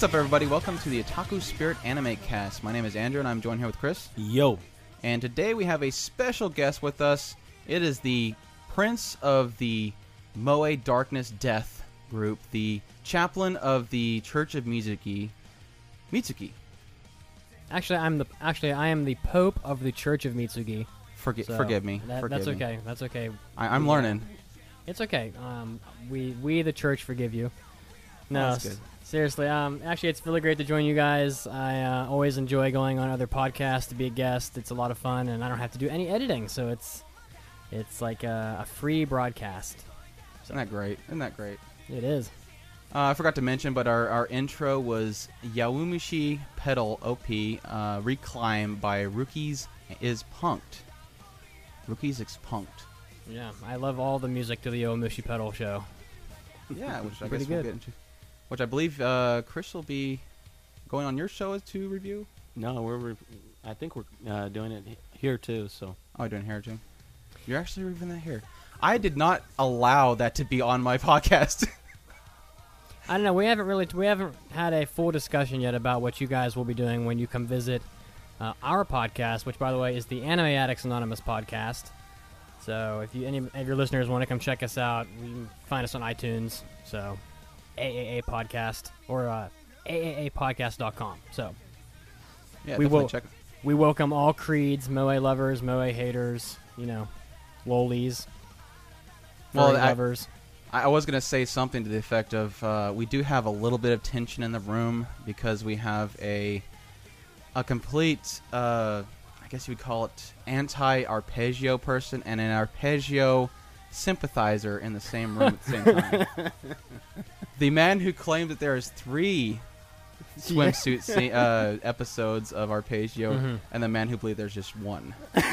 What's up, everybody? Welcome to the Otaku Spirit Anime Cast. My name is Andrew, and I'm joined here with Chris. Yo. And today we have a special guest with us. It is the Prince of the Moe Darkness Death group, the chaplain of the Church of Mitsuki, Mitsuki. Actually, I'm the actually I am the Pope of the Church of Mitsugi. Forgi- So forgive me. that- forgive that's me. okay. That's okay. I, I'm learning. It's okay. Um, we we the church forgive you. No, that's good. Seriously. Um, actually, it's really great to join you guys. I uh, always enjoy going on other podcasts to be a guest. It's a lot of fun, and I don't have to do any editing, so it's it's like a, a free broadcast. Isn't that great? Isn't that great? It is. Uh, I forgot to mention, but our, our intro was Yowamushi Pedal OP, uh, Reclimb by ROOKiEZ is PUNK'D. ROOKiEZ is PUNK'D. Yeah, I love all the music to the Yowamushi Pedal show. Yeah, which I guess we'll good. get into. Which I believe uh, Chris will be going on your show to review. No, we're. Re- I think we're uh, doing it here too. So Oh, doing hair, too. You're actually reviewing that hair. I did not allow that to be on my podcast. I don't know. We haven't really we haven't had a full discussion yet about what you guys will be doing when you come visit uh, our podcast, which by the way is the Anime Addicts Anonymous podcast. So if you any of your listeners want to come check us out, you can find us on iTunes. So AAA podcast or uh, AAApodcast.com. So yeah, We will- check. we welcome all creeds, Moe lovers, Moe haters, you know, lolies, Well, I- lovers. I I was gonna say something to the effect of uh, we do have a little bit of tension in the room because we have a a complete uh, I guess you would call it anti arpeggio person and an arpeggio sympathizer in the same room at the same time. the man who claimed that there is three swimsuit se- uh, episodes of arpeggio, Mhm. and the man who believed there's just one.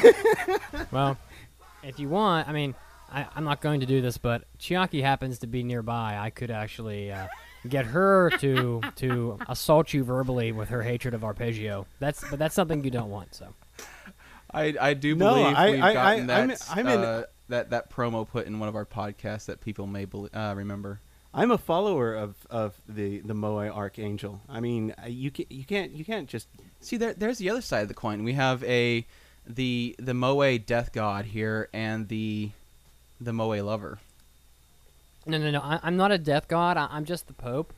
Well, if you want, I mean, I, I'm not going to do this, but Chiaki happens to be nearby. I could actually uh, get her to to assault you verbally with her hatred of arpeggio. That's but that's something you don't want. So I, I do No, believe I- we've I- gotten I- I'm- that, I'm in- uh, that that promo put in one of our podcasts that people may bel uh, remember. I'm a follower of, of the the Moe Archangel. I mean, uh, you can, you can't you can't just See, there, there's the other side of the coin. We have a the the Moe death god here and the the Moe lover. no, no, no. I, I'm not a death god. I, I'm just the pope.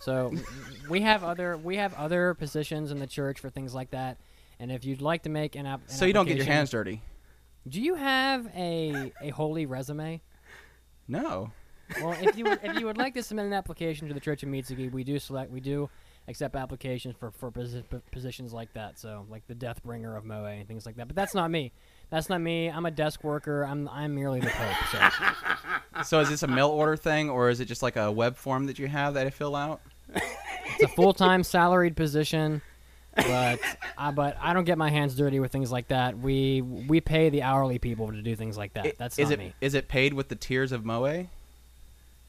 So we have other we have other positions in the church for things like that. And if you'd like to make an app, So you don't get your hands dirty. Do you have a a holy resume? No. Well, if you would, if you would like to submit an application to the Church of Mitsugi, we do select we do accept applications for for posi- positions like that. So like the Death Bringer of Moe and things like that. But that's not me. That's not me. I'm a desk worker. I'm I'm merely the pope. So So is this a mail order thing, or is it just like a web form that you have that I fill out? it's a full time salaried position. But I but I don't get my hands dirty with things like that. We we pay the hourly people to do things like that. I- That's is not it me. is it paid with the tears of Moe?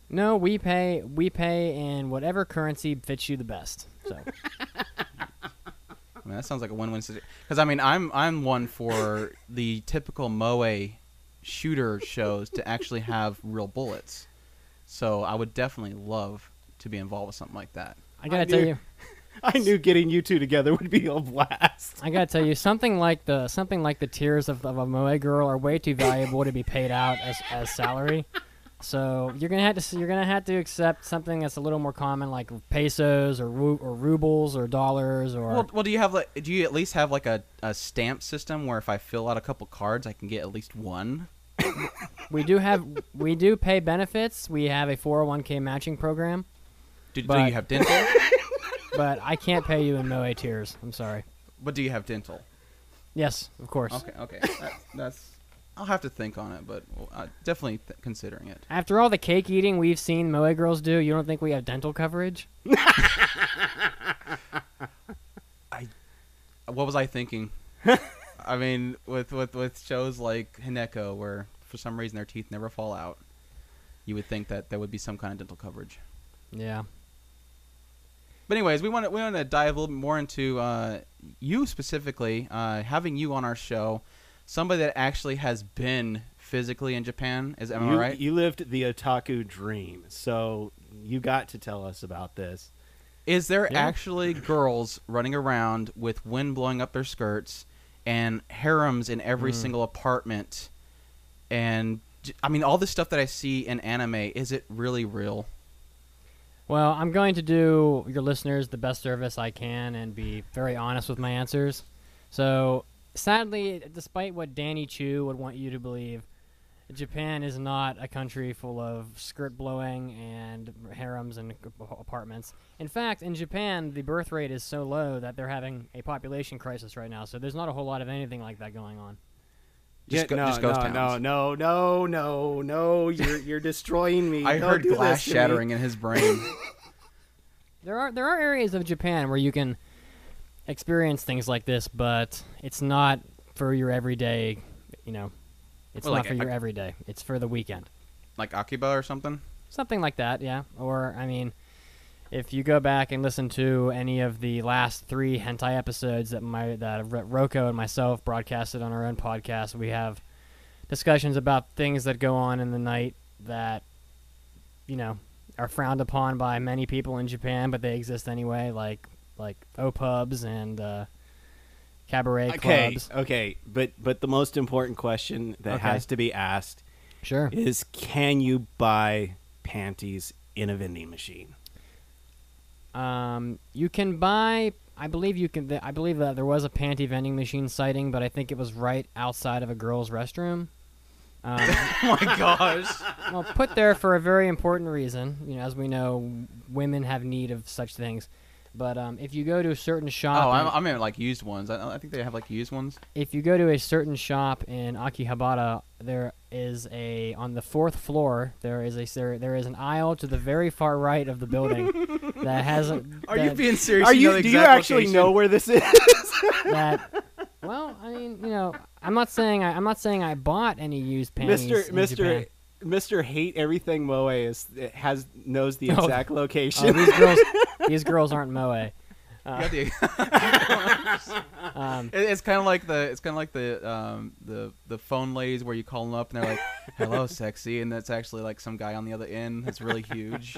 No, we pay we pay in whatever currency fits you the best. So I mean, that sounds like a win-win situation. Because I mean, I'm I'm one for the typical Moe shooter shows to actually have real bullets. So I would definitely love to be involved with something like that. I gotta I tell you, I knew getting you two together would be a blast. I gotta tell you, something like the something like the tears of, of a moe girl are way too valuable to be paid out as, as salary. So you're gonna have to s- you're gonna have to accept something that's a little more common, like pesos or ru- or rubles or dollars or. Well, well, do you have like do you at least have like a, a stamp system where if I fill out a couple cards, I can get at least one? we do have we do pay benefits. We have a 401k matching program, Do, do you have dental? but I can't pay you in moe tears. I'm sorry. but do you have dental? Yes, of course. Okay, okay, that, that's. I'll have to think on it, but uh, definitely th- considering it. After all the cake eating we've seen moe girls do, you don't think we have dental coverage? I. What was I thinking? I mean, with, with with shows like Hineko, where for some reason their teeth never fall out, you would think that there would be some kind of dental coverage. Yeah. But anyways, we want to we want to dive a little bit more into uh, you specifically, uh, having you on our show, somebody that actually has been physically in Japan. Is am I you, right? you lived the otaku dream, so you got to tell us about this. Is there Yeah. actually girls running around with wind blowing up their skirts and harems in every single apartment? And I mean, all the stuff that I see in anime, is it really real? Well, I'm going to do your listeners the best service I can and be very honest with my answers. So, sadly, despite what Danny Choo would want you to believe, Japan is not a country full of skirt blowing and harems and apartments. In fact, in Japan, the birth rate is so low that they're having a population crisis right now. So, there's not a whole lot of anything like that going on. Just Yeah, go- no, just ghost no, towns. no, no, no, no, no! You're you're destroying me. I Don't heard do glass this to me. shattering in his brain. There are there are areas of Japan where you can experience things like this, but it's not for your everyday. You know, it's Well, not like for a- your everyday. It's for the weekend, like Akiba or something? something like that. Yeah, or I mean, if you go back and listen to any of the last three hentai episodes that my that Ro- Roko and myself broadcasted on our own podcast, we have discussions about things that go on in the night that you know are frowned upon by many people in Japan, but they exist anyway, like like opubs and uh, cabaret Okay, clubs. okay, but but the most important question that Okay. has to be asked Sure. is: Can you buy panties in a vending machine? Um, you can buy. I believe you can. th- I believe that there was a panty vending machine sighting, but I think it was right outside of a girl's restroom. Um, oh my gosh! well, put there for a very important reason. You know, as we know, women have need of such things. But um, if you go to a certain shop, Oh, I'm, I meant like used ones. I, I think they have like used ones. if you go to a certain shop in Akihabara, there is a on the fourth floor. There is a there, there is an aisle to the very far right of the building that has a. Are you being serious? Are know you? the Do you actually location? know where this is? that well i mean you know i'm not saying I, i'm not saying i bought any used panties Mister Mister Japan. Mister Hate Everything Moe is has knows the Oh. exact oh, location. these girls these girls aren't moe uh, um, It- it's kind of like the it's kind of like the um the the phone ladies where you call them up and they're like, "Hello, sexy," and that's actually like some guy on the other end that's really huge.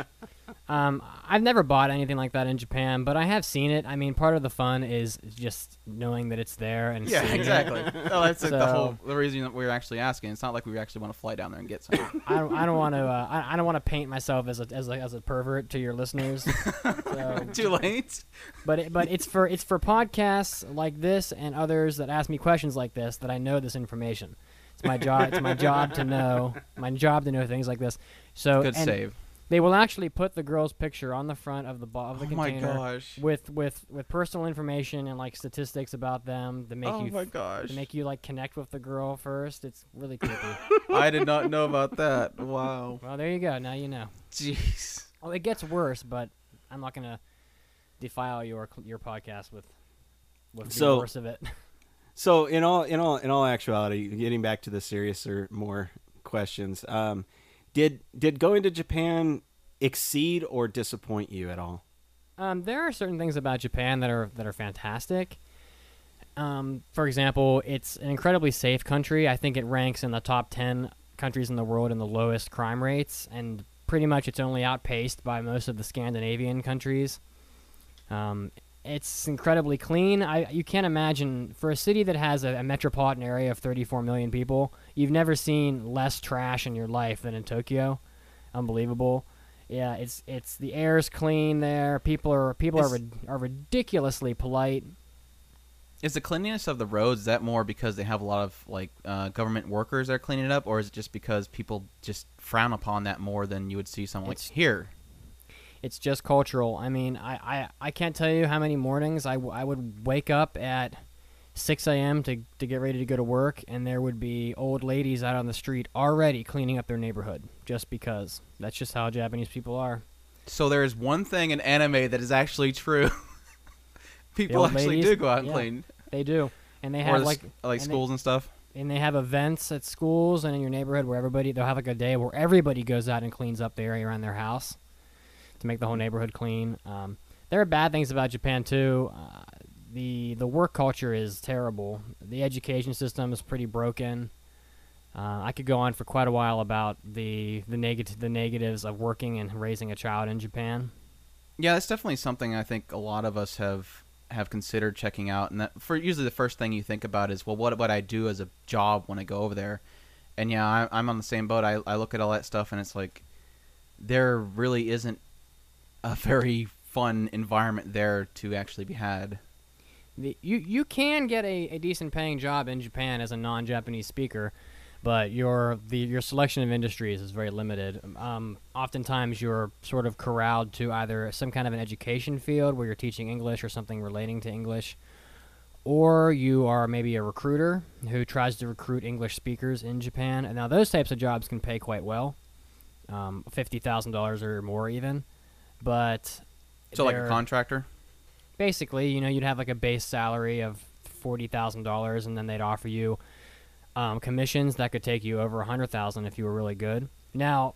Um, i've never bought anything like that in japan but i have seen it i mean part of the fun is just knowing that it's there and yeah, seeing it. exactly. Well, that's like the whole the reason that we're actually asking. It's not like we actually want to fly down there and get some. I don't, I don't want to. Uh, I, I don't want to paint myself as a, as a as a pervert to your listeners. so, Too late. but it, but it's for it's for podcasts like this and others that ask me questions like this that I know this information. It's my job. It's my job to know. My job to know things like this. So Good and save. They will actually put the girl's picture on the front of the bo- of the Oh my container gosh. with with with personal information and like statistics about them to make Oh you my gosh. to make you like connect with the girl first. It's really creepy. I did not know about that. Wow. well, there you go. Now you know. Jeez. Oh, it gets worse, but I'm not gonna defile your your podcast with with the worst of it. So in all in all in all actuality, getting back to the serious or more questions, um, did did going to Japan exceed or disappoint you at all? Um, there are certain things about Japan that are that are fantastic. Um, for example, it's an incredibly safe country. I think it ranks in the top ten countries in the world in the lowest crime rates, and pretty much it's only outpaced by most of the Scandinavian countries. Um, it's incredibly clean. I you can't imagine for a city that has a, a metropolitan area of 34 million people, you've never seen less trash in your life than in Tokyo. Unbelievable. Yeah, it's it's the air's clean there. People are people are are ridiculously polite. Is the cleanliness of the roads that more because they have a lot of like uh, government workers that are cleaning it up, or is it just because people just frown upon that more than you would see someone like here? It's just cultural. I mean, I, I, I can't tell you how many mornings I, w- I would wake up at 6 a.m. To, to get ready to go to work, and there would be old ladies out on the street already cleaning up their neighborhood just because. That's just how Japanese people are. So there is one thing in anime that is actually true. People actually ladies? do go out and Yeah. clean, They do. And they or have the like like and they- schools and stuff. and they have events at schools and in your neighborhood where everybody they'll have like a day where everybody goes out and cleans up the area around their house to make the whole neighborhood clean. Um, there are bad things about Japan too. Uh, the the work culture is terrible. The education system is pretty broken. Uh, I could go on for quite a while about the the negative the negatives of working and raising a child in Japan. Yeah, that's definitely something I think a lot of us have have considered checking out. And that for usually the first thing you think about is, well, what would I do as a job when I go over there? And yeah, I, I'm on the same boat. I I look at all that stuff and it's like there really isn't a very fun environment there to actually be had. the, you you can get a, a decent paying job in Japan as a non-Japanese speaker, but your the your selection of industries is very limited. Um, oftentimes, you're sort of corralled to either some kind of an education field where you're teaching English or something relating to English, or you are maybe a recruiter who tries to recruit English speakers in Japan. And now those types of jobs can pay quite well, um, fifty thousand dollars or more even, but So like a contractor. basically, you know, you'd have like a base salary of forty thousand dollars, and then they'd offer you um, commissions that could take you over a hundred thousand if you were really good. Now,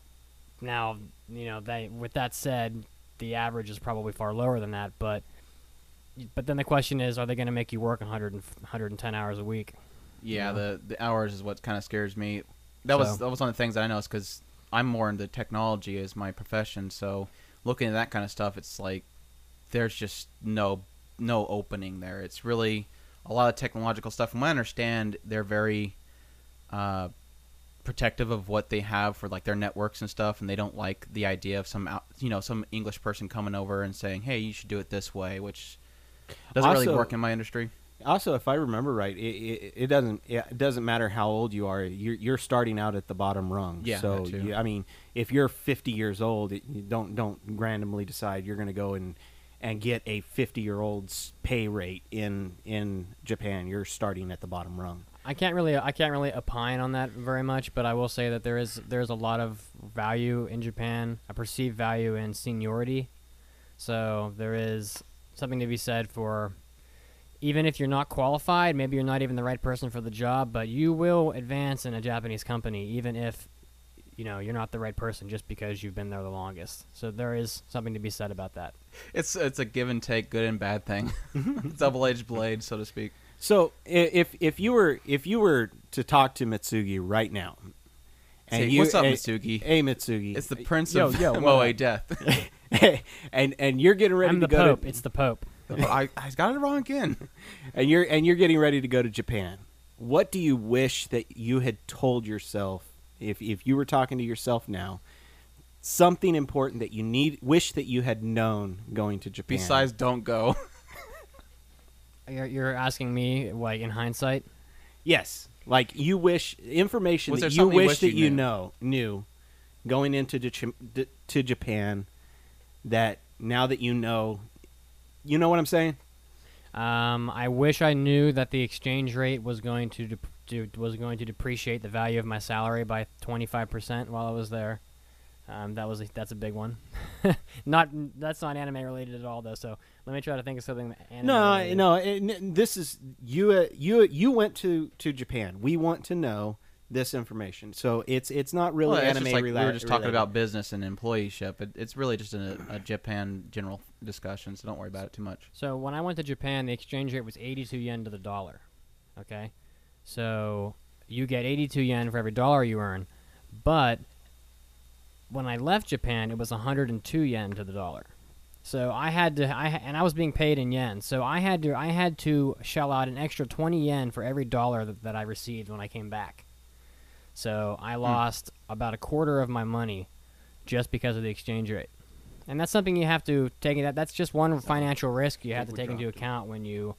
now, you know, they with that said, the average is probably far lower than that. But, but then the question is, are they going to make you work 100 and, 110 hours a week? Yeah, the the hours is what kind of scares me. That was that was one of the things that I noticed because I'm more into technology as my profession. So looking at that kind of stuff, it's like there's just no no opening there. It's really a lot of technological stuff. From what I understand, they're very uh, protective of what they have for like their networks and stuff, and they don't like the idea of some out, you know some English person coming over and saying, "Hey, you should do it this way," which doesn't really work in my industry. Also, if I remember right, it, it, it doesn't it doesn't matter how old you are. You're, you're starting out at the bottom rung. Yeah, So you, I mean, if you're 50 years old, it, you don't don't randomly decide you're going to go and and get a 50 year old's pay rate in in Japan. You're starting at the bottom rung. I can't really I can't really opine on that very much, but I will say that there is there's a lot of value in Japan, a perceived value in seniority. So there is something to be said for even if you're not qualified, maybe you're not even the right person for the job, but you will advance in a Japanese company even if you know you're not the right person just because you've been there the longest. So there is something to be said about that. It's it's a give and take, good and bad thing, mm-hmm. double edged blade, so to speak. So if if you were if you were to talk to Mitsugi right now, Say, you, "What's up, hey- Mitsugi?" Hey, Mitsugi. It's the prince Yo, of yo, what Moe up? Death. and and you're getting ready I'm to the go pope. to It's the pope. I, I got it wrong again. and you're and you're getting ready to go to Japan. What do you wish that you had told yourself if if you were talking to yourself now? Something important that you need wish that you had known going to Japan. Besides, don't go. You're, you're asking me like in hindsight. yes, Like you wish information Was that there you something you wish wish that you you knew? know knew going into Jap- to Japan that now that you know, you know what I'm saying? Um, I wish I knew that the exchange rate was going to, dep- to was going to depreciate the value of my salary by 25% while I was there. Um, that was a, that's a big one. not that's not anime related at all though. So let me try to think of something anime. No, related. no. it- this is you. Uh, you you went to to Japan. We want to know this information. So it's it's not really Well, anime like rela- we were just talking related. about business and employeeship. It, it's really just a, a Japan general discussion, so don't worry about it too much. So when I went to Japan, the exchange rate was 82 yen to the dollar. Okay, so you get 82 yen for every dollar you earn, but when I left Japan, it was 102 yen to the dollar. So I had to, I and I was being paid in yen. So I had to, I had to shell out an extra 20 yen for every dollar that, that I received when I came back. So I lost about a quarter of my money just because of the exchange rate. And that's something you have to take that that's just one financial risk you have to take into account when you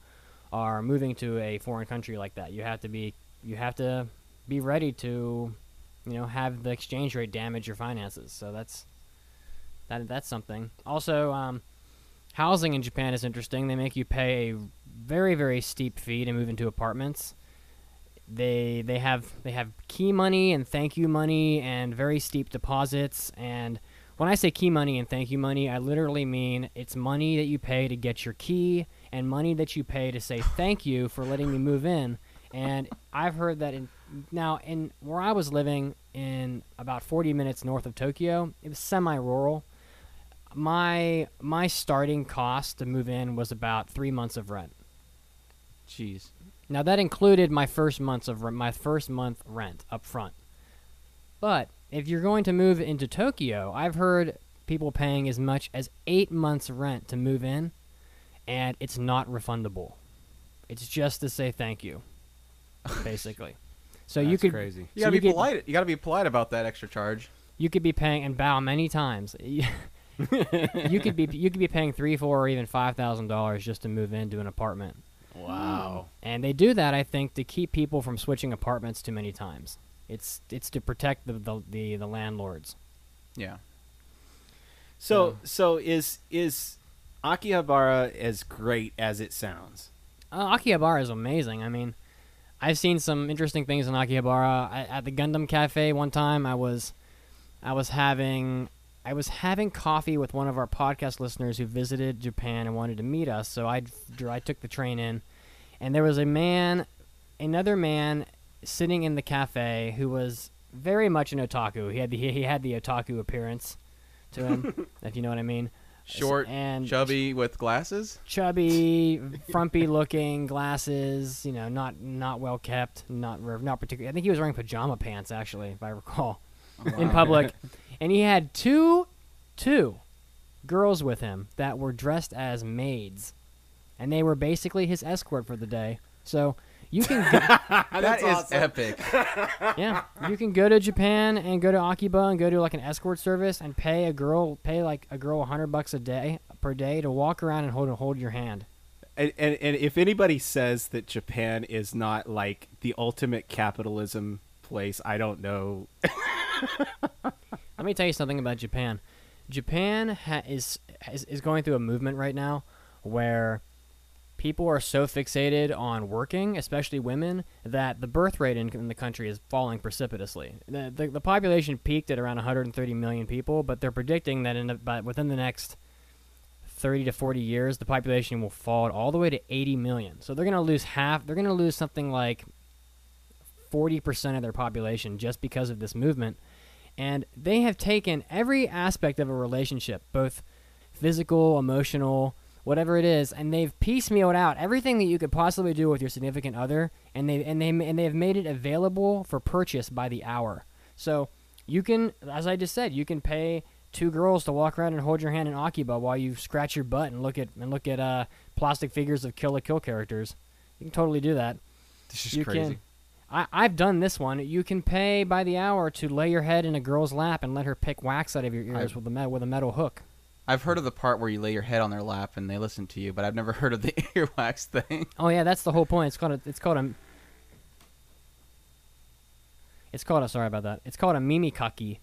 are moving to a foreign country like that. You have to be you have to be ready to you know have the exchange rate damage your finances. So that's that that's something. Also, um, housing in Japan is interesting. They make you pay a very very steep fee to move into apartments. They they have they have key money and thank you money and very steep deposits and when I say key money and thank you money, I literally mean it's money that you pay to get your key and money that you pay to say thank you for letting me move in. And I've heard that in now in where I was living in about 40 minutes north of Tokyo, it was semi-rural. My my starting cost to move in was about 3 months of rent. Jeez. Now that included my first months of re- my first month rent up front. But if you're going to move into Tokyo, I've heard people paying as much as 8 months rent to move in and it's not refundable. It's just to say thank you. Basically. So you could crazy. You so gotta be could- polite. You gotta be polite about that extra charge. you could be paying and bow many times. you could be you could be paying 3, 4 or even $5,000 just to move into an apartment. Wow. And they do that, I think, to keep people from switching apartments too many times. It's it's to protect the the, the, the landlords. Yeah. So so is is Akihabara as great as it sounds? Uh, Akihabara is amazing. I mean, I've seen some interesting things in Akihabara. I, at the Gundam Cafe one time, I was I was having I was having coffee with one of our podcast listeners who visited Japan and wanted to meet us. So I I took the train in, and there was a man, another man, sitting in the cafe who was very much an otaku. He had the he had the otaku appearance to him, if you know what I mean. Short, and chubby with glasses. chubby, frumpy looking, glasses. You know, not not well kept, not not particularly. I think he was wearing pajama pants actually, if I recall, oh, in public, and he had two two girls with him that were dressed as maids, and they were basically his escort for the day. So you can go, That is epic. yeah, you can go to Japan and go to Akiba and go to like an escort service and pay a girl pay like a girl a hundred bucks a day per day to walk around and hold hold your hand. And, and and if anybody says that Japan is not like the ultimate capitalism place, I don't know. Let me tell you something about Japan. Japan ha- is, is is going through a movement right now where people are so fixated on working, especially women, that the birth rate in, in the country is falling precipitously. The, the the population peaked at around 130 million people, but they're predicting that in by, within the next 30 to 40 years, the population will fall all the way to 80 million. So they're going to lose half. They're going to lose something like 40% of their population just because of this movement. And they have taken every aspect of a relationship, both physical, emotional, whatever it is, and they've piecemealed out everything that you could possibly do with your significant other, and they and they and they have made it available for purchase by the hour. So you can, as I just said, you can pay two girls to walk around and hold your hand in Akiba while you scratch your butt and look at and look at uh, plastic figures of Kill la Kill characters. You can totally do that. This is you crazy. can. I, I've done this one. You can pay by the hour to lay your head in a girl's lap and let her pick wax out of your ears with a met, with a metal hook. I've heard of the part where you lay your head on their lap and they listen to you, but I've never heard of the earwax thing. Oh yeah, that's the whole point. It's called a, it's called a It's called a sorry about that. It's called a mimikaki.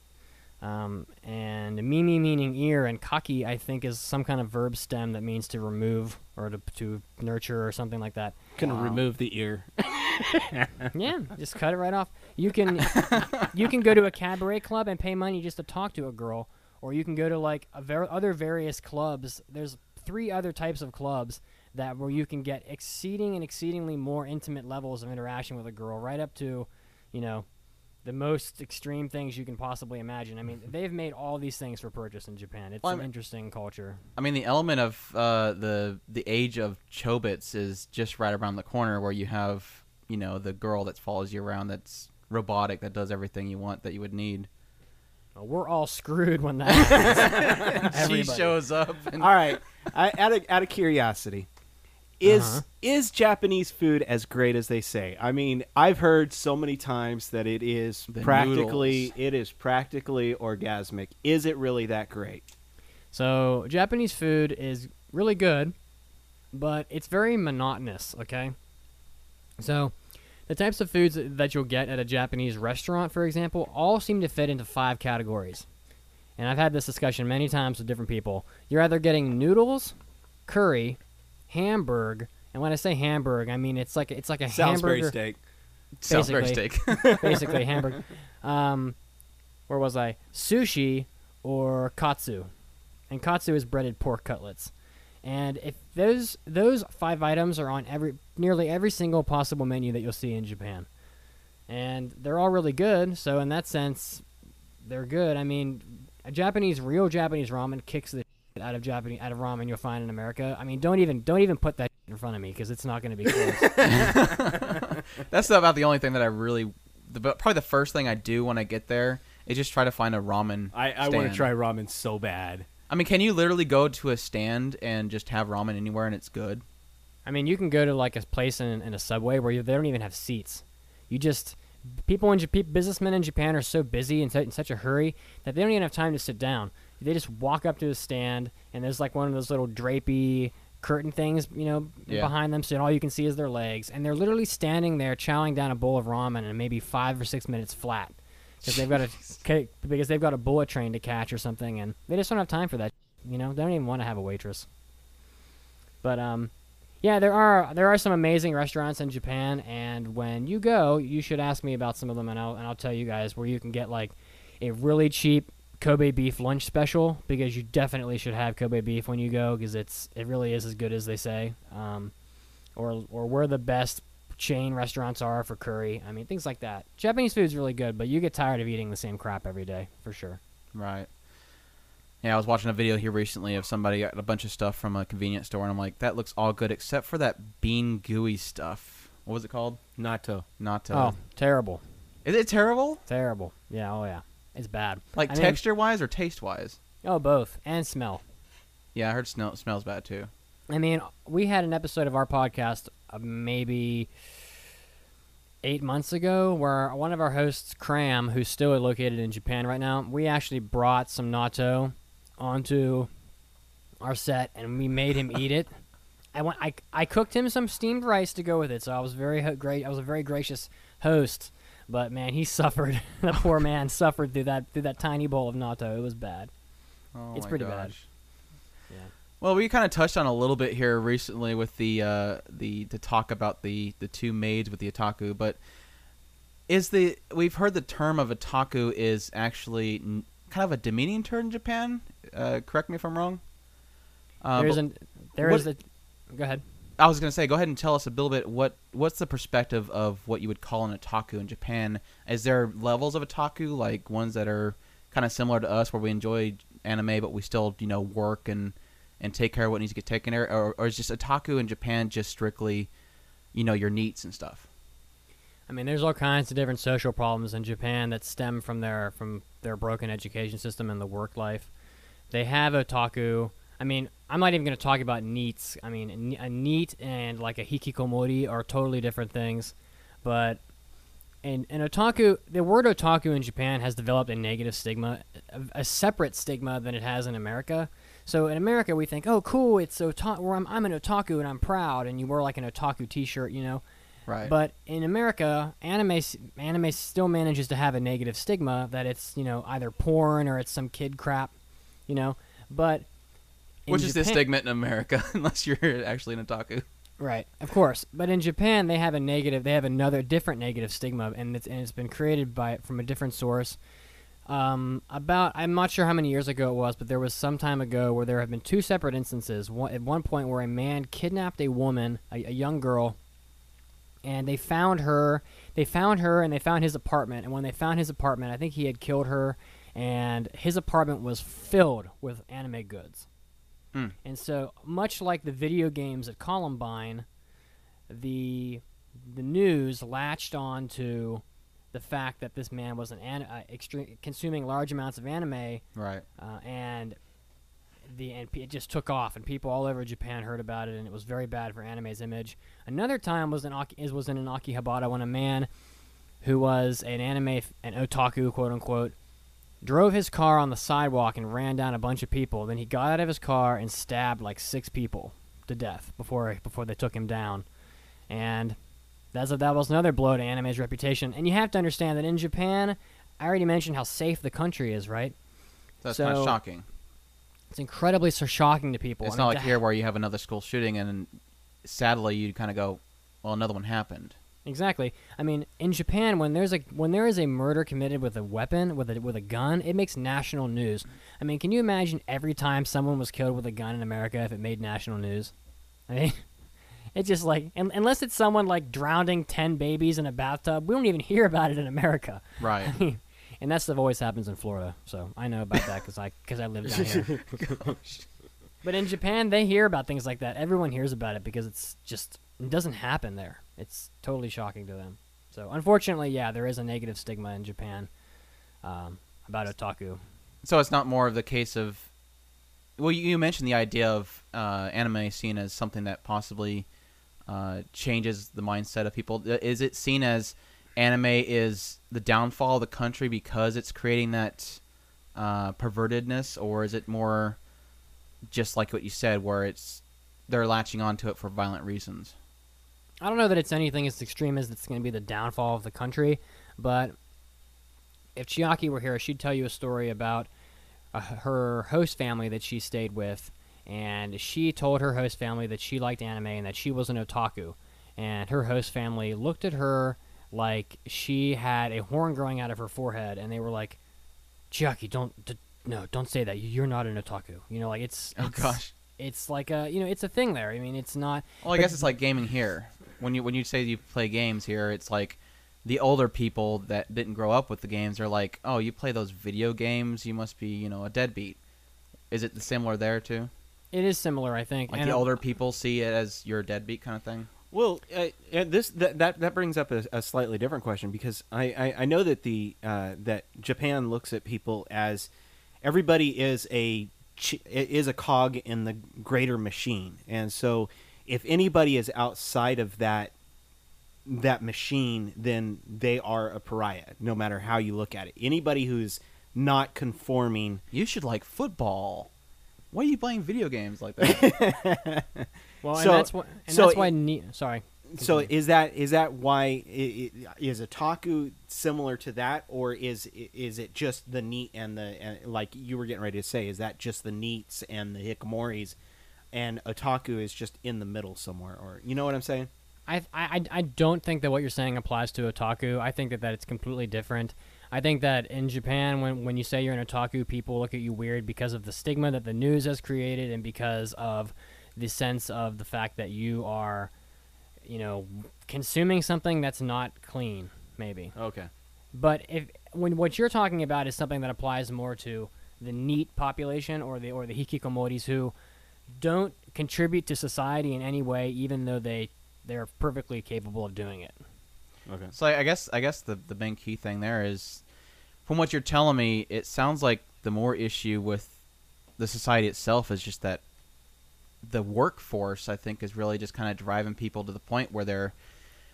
Um, and mimi meaning ear, and kaki I think is some kind of verb stem that means to remove or to, to nurture or something like that. Gonna remove the ear. yeah, just cut it right off. You can you can go to a cabaret club and pay money just to talk to a girl, or you can go to like a ver- other various clubs. There's three other types of clubs that where you can get exceeding and exceedingly more intimate levels of interaction with a girl, right up to, you know, the most extreme things you can possibly imagine. I mean, they've made all these things for purchase in Japan. It's Well, an interesting culture. I mean, the element of uh, the the age of chobits is just right around the corner, where you have you know the girl that follows you around, that's robotic, that does everything you want, that you would need. Well, we're all screwed when that happens. she shows up. And, All right. I, out of out of curiosity, is Uh-huh. is Japanese food as great as they say? I mean, I've heard so many times that it is The practically noodles. it is practically orgasmic. Is it really that great? So Japanese food is really good, but it's very monotonous. Okay, so the types of foods that you'll get at a Japanese restaurant, for example, all seem to fit into five categories. And I've had this discussion many times with different people. You're either getting noodles, curry, hamburg, and when I say hamburg, I mean it's like it's like a Salisbury hamburger steak. Salisbury steak. basically hamburger. Um, where was I? Sushi or katsu, and katsu is breaded pork cutlets. And if those those five items are on every nearly every single possible menu that you'll see in Japan, and they're all really good. So in that sense, they're good. I mean, a Japanese real Japanese ramen kicks the out of Japanese out of ramen you'll find in America. I mean, don't even don't even put that in front of me because it's not going to be close. That's about the only thing that I really, the, probably the first thing I do when I get there is just try to find a ramen. I, I want to try ramen so bad. I mean, can you literally go to a stand and just have ramen anywhere and it's good? I mean, you can go to like a place in, in a subway where you, they don't even have seats. You just people in Japan, businessmen in Japan are so busy and in such a hurry that they don't even have time to sit down. They just walk up to the stand and there's like one of those little drapey curtain things, you know, Yeah. behind them, so all you can see is their legs, and they're literally standing there chowing down a bowl of ramen in maybe five or six minutes flat. Because they've got a because they've got a bullet train to catch or something, and they just don't have time for that. You know, they don't even want to have a waitress. But um, yeah, there are there are some amazing restaurants in Japan, and when you go, you should ask me about some of them, and I'll and I'll tell you guys where you can get like a really cheap Kobe beef lunch special because you definitely should have Kobe beef when you go because it's it really is as good as they say. Um, or or where the best chain restaurants are for curry. I mean things like that. Japanese food is really good, but you get tired of eating the same crap every day for sure. Right. Yeah, I was watching a video here recently of somebody got a bunch of stuff from a convenience store, and I'm like, that looks all good except for that bean gooey stuff. What was it called? Natto. Not to. Oh, terrible, Is it terrible? terrible. Yeah, oh yeah, it's bad. Like I mean- texture wise or taste wise? Oh, both and smell. Yeah, I heard smell smells bad too. I mean, we had an episode of our podcast uh, maybe eight months ago where one of our hosts, Cram, who's still located in Japan right now, we actually brought some natto onto our set and we made him eat it. I went, I, I cooked him some steamed rice to go with it, so I was very ho- great. I was a very gracious host, but man, he suffered. the poor man suffered through that through that tiny bowl of natto. It was bad. Oh It's my pretty bad. gosh. Yeah. Well, we kind of touched on a little bit here recently with the uh, the to talk about the the two maids with the otaku, but is the we've heard the term of otaku is actually n- kind of a demeaning term in Japan. Uh, correct me if I'm wrong. Uh, There's an there what- is a. Go ahead. I was gonna say, go ahead and tell us a little bit what what's the perspective of what you would call an otaku in Japan. Is there levels of otaku, like ones that are kind of similar to us, where we enjoy anime but we still you know work and and take care of what needs to get taken care, or, or is just otaku in Japan just strictly, you know, your NEETs and stuff? I mean, there's all kinds of different social problems in Japan that stem from their from their broken education system and the work life. They have otaku. I mean, I'm not even going to talk about NEETs. I mean, a ne- NEET and like a hikikomori are totally different things. But and an otaku, the word otaku in Japan has developed a negative stigma, a, a separate stigma than it has in America. So in America, we think, oh, cool, it's otaku. I'm, I'm an otaku and I'm proud, and you wear like an otaku T-shirt, you know. Right. But in America, anime anime still manages to have a negative stigma that it's you know either porn or it's some kid crap, you know. But Which is the stigma in America, unless you're actually an otaku. Right, of course. But in Japan, they have a negative. They have another different negative stigma, and it's and it's been created by from a different source. Um, about I'm not sure how many years ago it was, but there was some time ago where there have been two separate instances. One, at one point, where a man kidnapped a woman, a, a young girl, and they found her. They found her, and they found his apartment. And when they found his apartment, I think he had killed her, and his apartment was filled with anime goods. Hmm. And so, much like the video games at Columbine, the the news latched on to the fact that this man was an, an uh, extreme consuming large amounts of anime, Right. uh, and the and p- it just took off, and people all over Japan heard about it, and it was very bad for anime's image. Another time was in was in an Akihabara when a man who was an anime f- an otaku quote unquote drove his car on the sidewalk and ran down a bunch of people. Then he got out of his car and stabbed like six people to death before before they took him down, and that's a, that was another blow to anime's reputation. And you have to understand that in Japan, I already mentioned how safe the country is, right? That's So- kind of shocking. It's incredibly so shocking to people. It's I not like here where you have another school shooting and sadly you kind of go, well, another one happened. Exactly. I mean, in Japan, when there's a when there is a murder committed with a weapon, with a with a gun, it makes national news. I mean, can you imagine every time someone was killed with a gun in America if it made national news? I mean, it's just like un- unless it's someone like drowning ten babies in a bathtub, we don't even hear about it in America. Right. I mean, and that stuff always happens in Florida, so I know about that because I because I live down here. But in Japan, they hear about things like that. Everyone hears about it because it's just it doesn't happen there. It's totally shocking to them. So unfortunately, yeah, there is a negative stigma in Japan um, about otaku. So it's not more of the case of, well, you, mentioned the idea of uh, anime seen as something that possibly uh, changes the mindset of people. Is it seen as anime is the downfall of the country because it's creating that uh, pervertedness, or is it more just like what you said, where it's they're latching onto it for violent reasons? I don't know that it's anything as extreme as it's going to be the downfall of the country, but if Chiaki were here, she'd tell you a story about uh, her host family that she stayed with, and she told her host family that she liked anime and that she was an otaku, and her host family looked at her like she had a horn growing out of her forehead, and they were like, "Chiaki, don't, d- no, don't say that. You're not an otaku." You know, like it's, Oh it's gosh. It's like a, you know, it's a thing there. I mean, it's not. Well, I guess it's like gaming here. When you when you say you play games here, it's like the older people that didn't grow up with the games are like, "Oh, you play those video games? You must be, you know, a deadbeat." Is it similar there too? It is similar, I think. Like and the older people see it as you're a deadbeat kind of thing. Well, uh, uh, this that, that that brings up a, a slightly different question because I, I, I know that the uh, that Japan looks at people as everybody is a ch- is a cog in the greater machine, and so if anybody is outside of that that machine, then they are a pariah, no matter how you look at it. Anybody who's not conforming You should like football. Why are you playing video games like that? Well, and So- that's why. And so that's why. it- Ne- sorry. So is that is that why is otaku similar to that, or is is it just the NEET and the and like you were getting ready to say? Is that just the NEETs and the hikikomoris, and otaku is just in the middle somewhere, or you know what I'm saying? I, I I don't think that what you're saying applies to otaku. I think that, that it's completely different. I think that in Japan, when when you say you're an otaku, people look at you weird because of the stigma that the news has created, and because of the sense of the fact that you are, you know, consuming something that's not clean, maybe. Okay. But if when what you're talking about is something that applies more to the NEET population or the or the hikikomoris who don't contribute to society in any way, even though they they're perfectly capable of doing it. Okay. So I I guess I guess the the main key thing there is, from what you're telling me, it sounds like the more issue with the society itself is just that the workforce I think is really just kind of driving people to the point where they're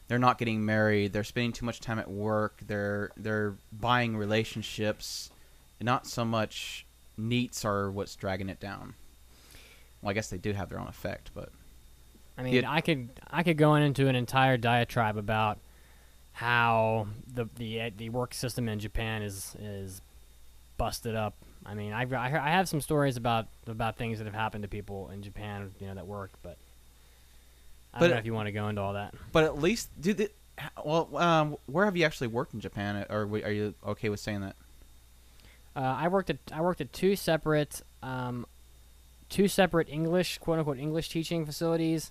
they're not getting married, they're spending too much time at work, they're they're buying relationships, and not so much NEETs are what's dragging it down. Well, I guess they do have their own effect, but I mean, Yeah. I could I could go into an entire diatribe about how the the the work system in Japan is is busted up. I mean, I've, I I have some stories about about things that have happened to people in Japan, you know, that work, but I But- don't know if you want to go into all that. But at least, do the, well, um, where have you actually worked in Japan, or are you okay with saying that? Uh, I worked at I worked at two separate um, two separate English quote unquote English teaching facilities.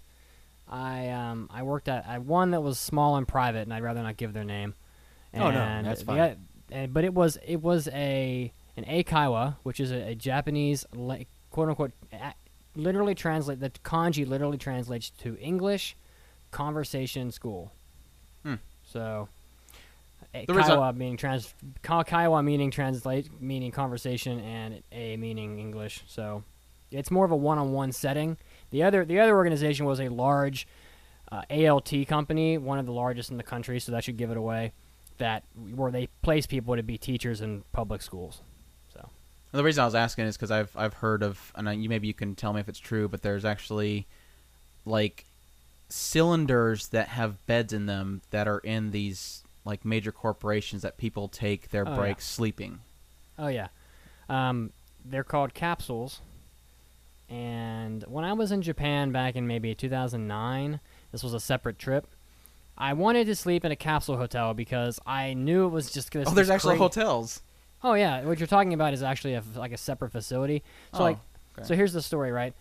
I um, I worked at I, one that was small and private, and I'd rather not give their name. Oh, no, that's fine. oth- and- but it was it was a an eikaiwa, which is a, a Japanese quote unquote a, literally translate the kanji literally translates to English conversation school. Hmm. So. A The reason- meaning trans, ka- kaiwa meaning translate meaning conversation, and a meaning English. So it's more of a one-on-one setting. The other the other organization was a large uh, ALT company, one of the largest in the country, so that should give it away. That where they place people to be teachers in public schools. The reason I was asking is because I've I've heard of, and I, you maybe you can tell me if it's true, but there's actually like cylinders that have beds in them that are in these like major corporations that people take their Oh, yeah. breaks sleeping. Oh yeah, um, they're called capsules. And when I was in Japan back in maybe 2009, this was a separate trip. I wanted to sleep in a capsule hotel because I knew it was just going to. Oh, there's actually hotels. Oh yeah, what you're talking about is actually a, like a separate facility. So Oh, like, okay. so here's the story, right?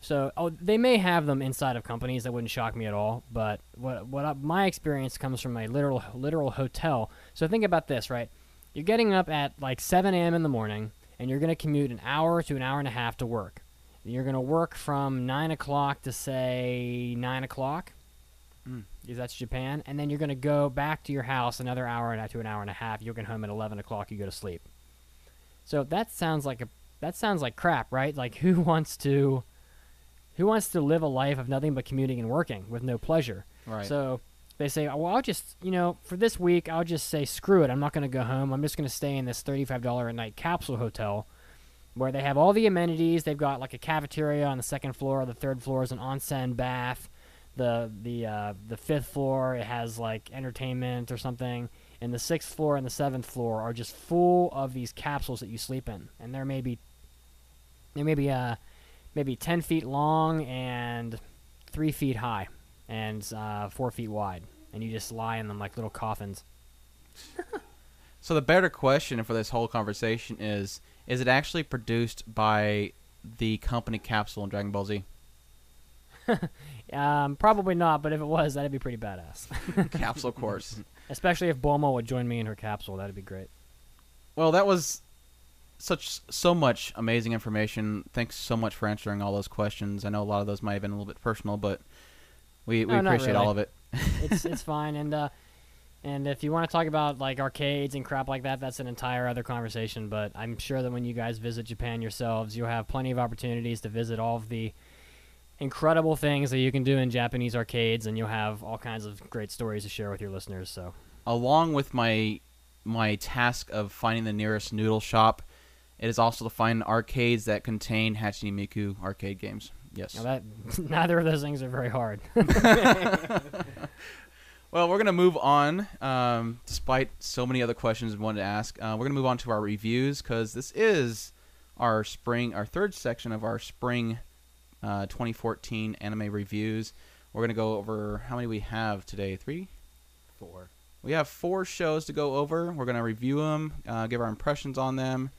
So oh, they may have them inside of companies. That wouldn't shock me at all. But what what I, my experience comes from a literal literal hotel. So think about this, right? You're getting up at like 7 a.m. in the morning, and you're gonna commute an hour to an hour and a half to work. You're gonna work from nine o'clock to say nine o'clock. Because that's Japan, and then you're gonna go back to your house another hour and to an hour and a half. You'll get home at 11 o'clock. You go to sleep. So that sounds like a that sounds like crap, right? Like who wants to who wants to live a life of nothing but commuting and working with no pleasure? Right. So they say, "Oh, well, I'll just, you know, for this week, I'll just say, screw it. I'm not going to go home. I'm just going to stay in this $35 a night capsule hotel where they have all the amenities. They've got like a cafeteria on the second floor. The third floor is an onsen bath. The the uh, the fifth floor it has like entertainment or something. And the sixth floor and the seventh floor are just full of these capsules that you sleep in. And there may be there may be uh maybe 10 feet long and 3 feet high and uh, 4 feet wide and you just lie in them like little coffins So the better question for this whole conversation is: Is it actually produced by the company Capsule in Dragon Ball Z? um, probably not but if it was that'd be pretty badass Capsule, course. especially if Bulma would join me in her capsule that'd be great Well, that was such so much amazing information. Thanks so much for answering all those questions. I know a lot of those might have been a little bit personal, but we, we No, not appreciate really. all of it. it's it's fine and uh and if you want to talk about like arcades and crap like that that's an entire other conversation but i'm sure that when you guys visit japan yourselves you'll have plenty of opportunities to visit all of the incredible things that you can do in japanese arcades and you'll have all kinds of great stories to share with your listeners so Along with my my task of finding the nearest noodle shop, it is also to find arcades that contain Hatsune Miku arcade games. Yes. now that neither of those things are very hard Well, we're gonna move on. Um, despite so many other questions we wanted to ask, uh, we're gonna move on to our reviews because this is our spring, our third section of our spring uh, 2014 anime reviews. We're gonna go over how many we have today. Three, Four. We have four shows to go over. We're gonna review them, uh, give our impressions on them,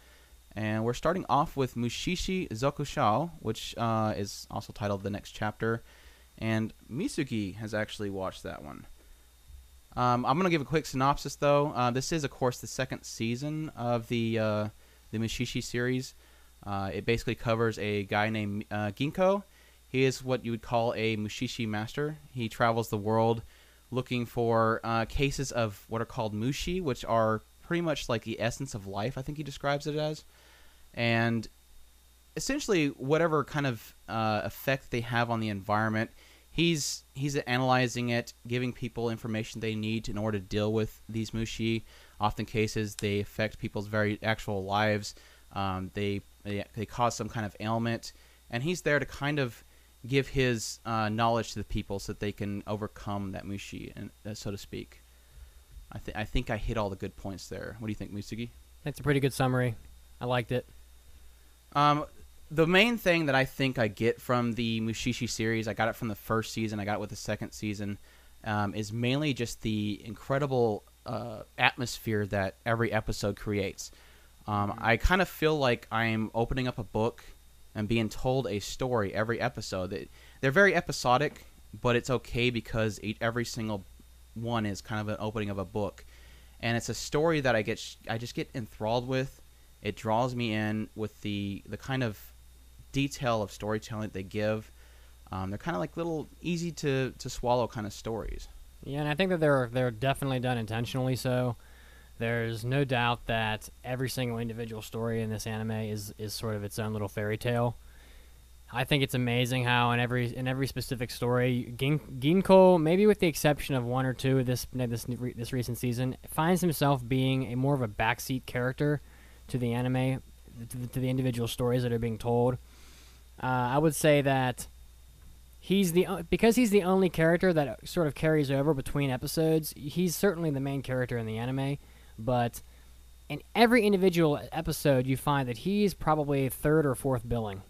and we're starting off with Mushishi Zoku Shou, which uh, is also titled The Next Chapter. And Mitsugi has actually watched that one. Um, I'm gonna give a quick synopsis though. Uh, this is, of course, the second season of the uh, the Mushishi series. Uh, it basically covers a guy named uh, Ginko. He is what you would call a Mushishi master. He travels the world looking for uh, cases of what are called mushi, which are pretty much like the essence of life. I think he describes it as, and essentially whatever kind of uh, effect they have on the environment, he's he's analyzing it, giving people information they need in order to deal with these mushi. Often cases they affect people's very actual lives. Um, they, they they cause some kind of ailment, and he's there to kind of give his uh, knowledge to the people so that they can overcome that mushi, and uh, so to speak. I think I think I hit all the good points there. What do you think, Mitsugi? That's a pretty good summary. I liked it. Um, the main thing that I think I get from the Mushishi series, I got it from the first season, I got it with the second season, um, is mainly just the incredible uh, atmosphere that every episode creates. Um, I kind of feel like I'm opening up a book and being told a story every episode. They're very episodic, but it's okay because every single one is kind of an opening of a book, and it's a story that I get I just get enthralled with. It draws me in with the the kind of detail of storytelling that they give. Um, they're kind of like little easy to, to swallow kind of stories. Yeah, and I think that they're they're definitely done intentionally. So there's no doubt that every single individual story in this anime is is sort of its own little fairy tale. I think it's amazing how in every in every specific story, Gin, Ginko, maybe with the exception of one or two this this this recent season, finds himself being a more of a backseat character to the anime, to the, to the individual stories that are being told. Uh, I would say that he's the because he's the only character that sort of carries over between episodes. He's certainly the main character in the anime, but in every individual episode, you find that he's probably third or fourth billing.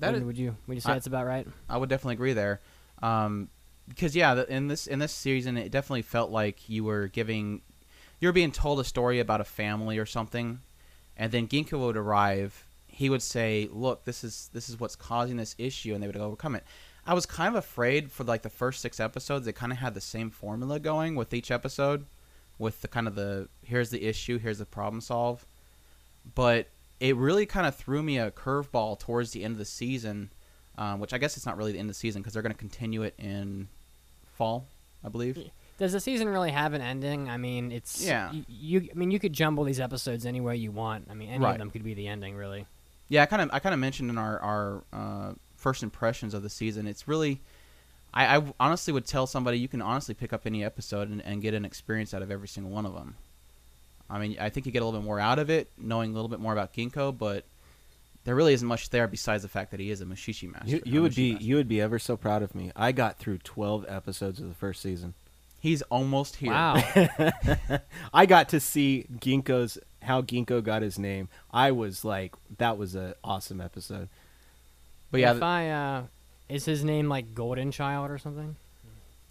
That would, is- would you would you say I- that's about right? I would definitely agree there, um, because yeah, in this in this season, it definitely felt like you were giving, you were being told a story about a family or something, and then Ginko would arrive. He would say, "Look, this is this is what's causing this issue," and they would overcome it. I was kind of afraid for like the first six episodes. They kind of had the same formula going with each episode, with the kind of the here's the issue, here's the problem solve, but it really kind of threw me a curveball towards the end of the season, um, which I guess it's not really the end of the season because they're going to continue it in fall, I believe. Does the season really have an ending? I mean, it's Yeah. y- You, I mean, you could jumble these episodes any way you want. I mean, any Right. of them could be the ending, really. Yeah, I kind of I kind of mentioned in our our uh, first impressions of the season. It's really, I, I honestly would tell somebody you can honestly pick up any episode and, and get an experience out of every single one of them. I mean, I think you get a little bit more out of it knowing a little bit more about Ginko, but there really isn't much there besides the fact that he is a Mushishi master. You, you would be master. you would be ever so proud of me. I got through twelve episodes of the first season. He's almost here. Wow. I got to see Ginko's how Ginko got his name. I was like, that was an awesome episode. But yeah, if I uh, is his name like Golden Child or something?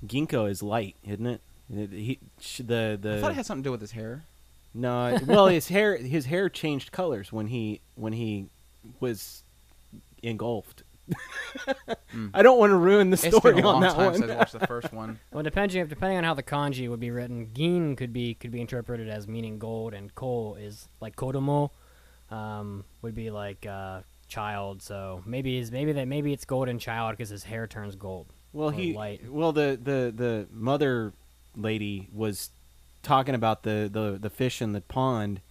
Ginko is light, isn't it? It- He, sh- the the I thought it had something to do with his hair. no, well, his hair his hair changed colors when he when he was engulfed. I don't want to ruin the Hmm. It's story been a long on that time one. since I watched the first one. Well, depending depending on how the kanji would be written, Gin could be could be interpreted as meaning gold, and Ko is like Kodomo, um, would be like uh, child. So maybe is maybe that maybe it's golden child because his hair turns gold. Well, he light. well the the the mother lady was talking about the the the fish in the pond,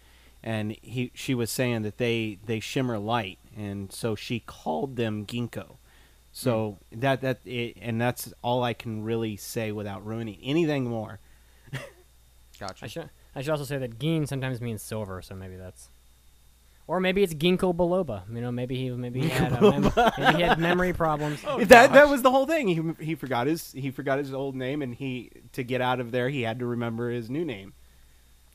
and he she was saying that they they shimmer light, and so she called them ginkgo. So hmm. that that it, and that's all I can really say without ruining anything more. Gotcha. I should I should also say that Gin sometimes means silver, so maybe that's. Or maybe it's Ginkgo biloba. You know, maybe he maybe he had uh, mem- maybe he had memory problems. that that was the whole thing. He he forgot his he forgot his old name, and he to get out of there he had to remember his new name,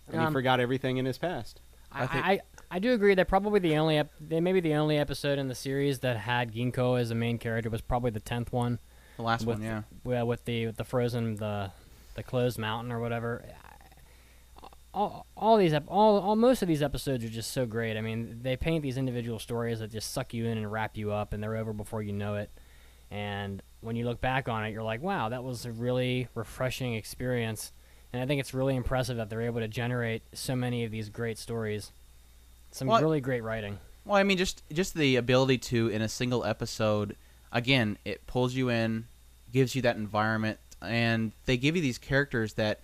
and he Um, forgot everything in his past. I, I think- I, I do agree that probably the only ep- they maybe the only episode in the series that had Ginko as a main character was probably the tenth one. the last with one, yeah. well, with the with the frozen the the closed mountain or whatever. All, all these ep- all, all most of these episodes are just so great. I mean, they paint these individual stories that just suck you in and wrap you up, and they're over before you know it. And when you look back on it, you're like, wow, that was a really refreshing experience. And I think it's really impressive that they're able to generate so many of these great stories. Some Well, really great writing. Well, I mean, just just the ability to in a single episode, again, it pulls you in, gives you that environment, and they give you these characters that.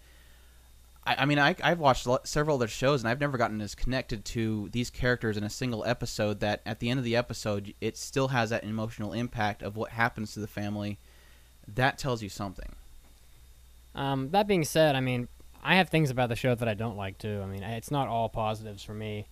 I, I mean, I, I've watched several other shows, and I've never gotten as connected to these characters in a single episode. That at the end of the episode, it still has that emotional impact of what happens to the family. That tells you something. Um, that being said, I mean, I have things about the show that I don't like too. I mean, it's not all positives for me.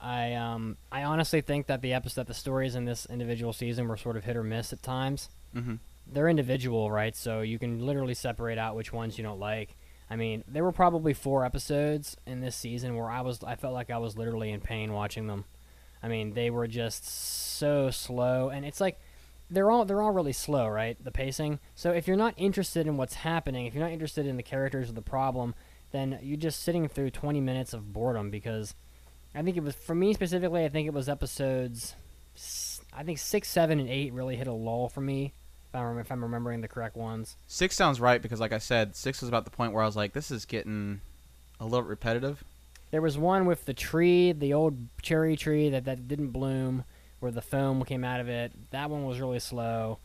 I um I honestly think that the episode, the stories in this individual season were sort of hit or miss at times. Mhm. They're individual, right? So you can literally separate out which ones you don't like. I mean, there were probably four episodes in this season where I was I felt like I was literally in pain watching them. I mean, they were just so slow, and it's like they're all they're all really slow, right? The pacing. So if you're not interested in what's happening, if you're not interested in the characters or the problem, then you're just sitting through 20 minutes of boredom because I think it was for me specifically. I think it was episodes I think six, seven, and eight really hit a lull for me. If I'm, if I'm remembering the correct ones. Six sounds right because, like I said, six was about the point where I was like, this is getting a little repetitive. There was one with the tree, the old cherry tree that, that didn't bloom, where the foam came out of it. That one was really slow.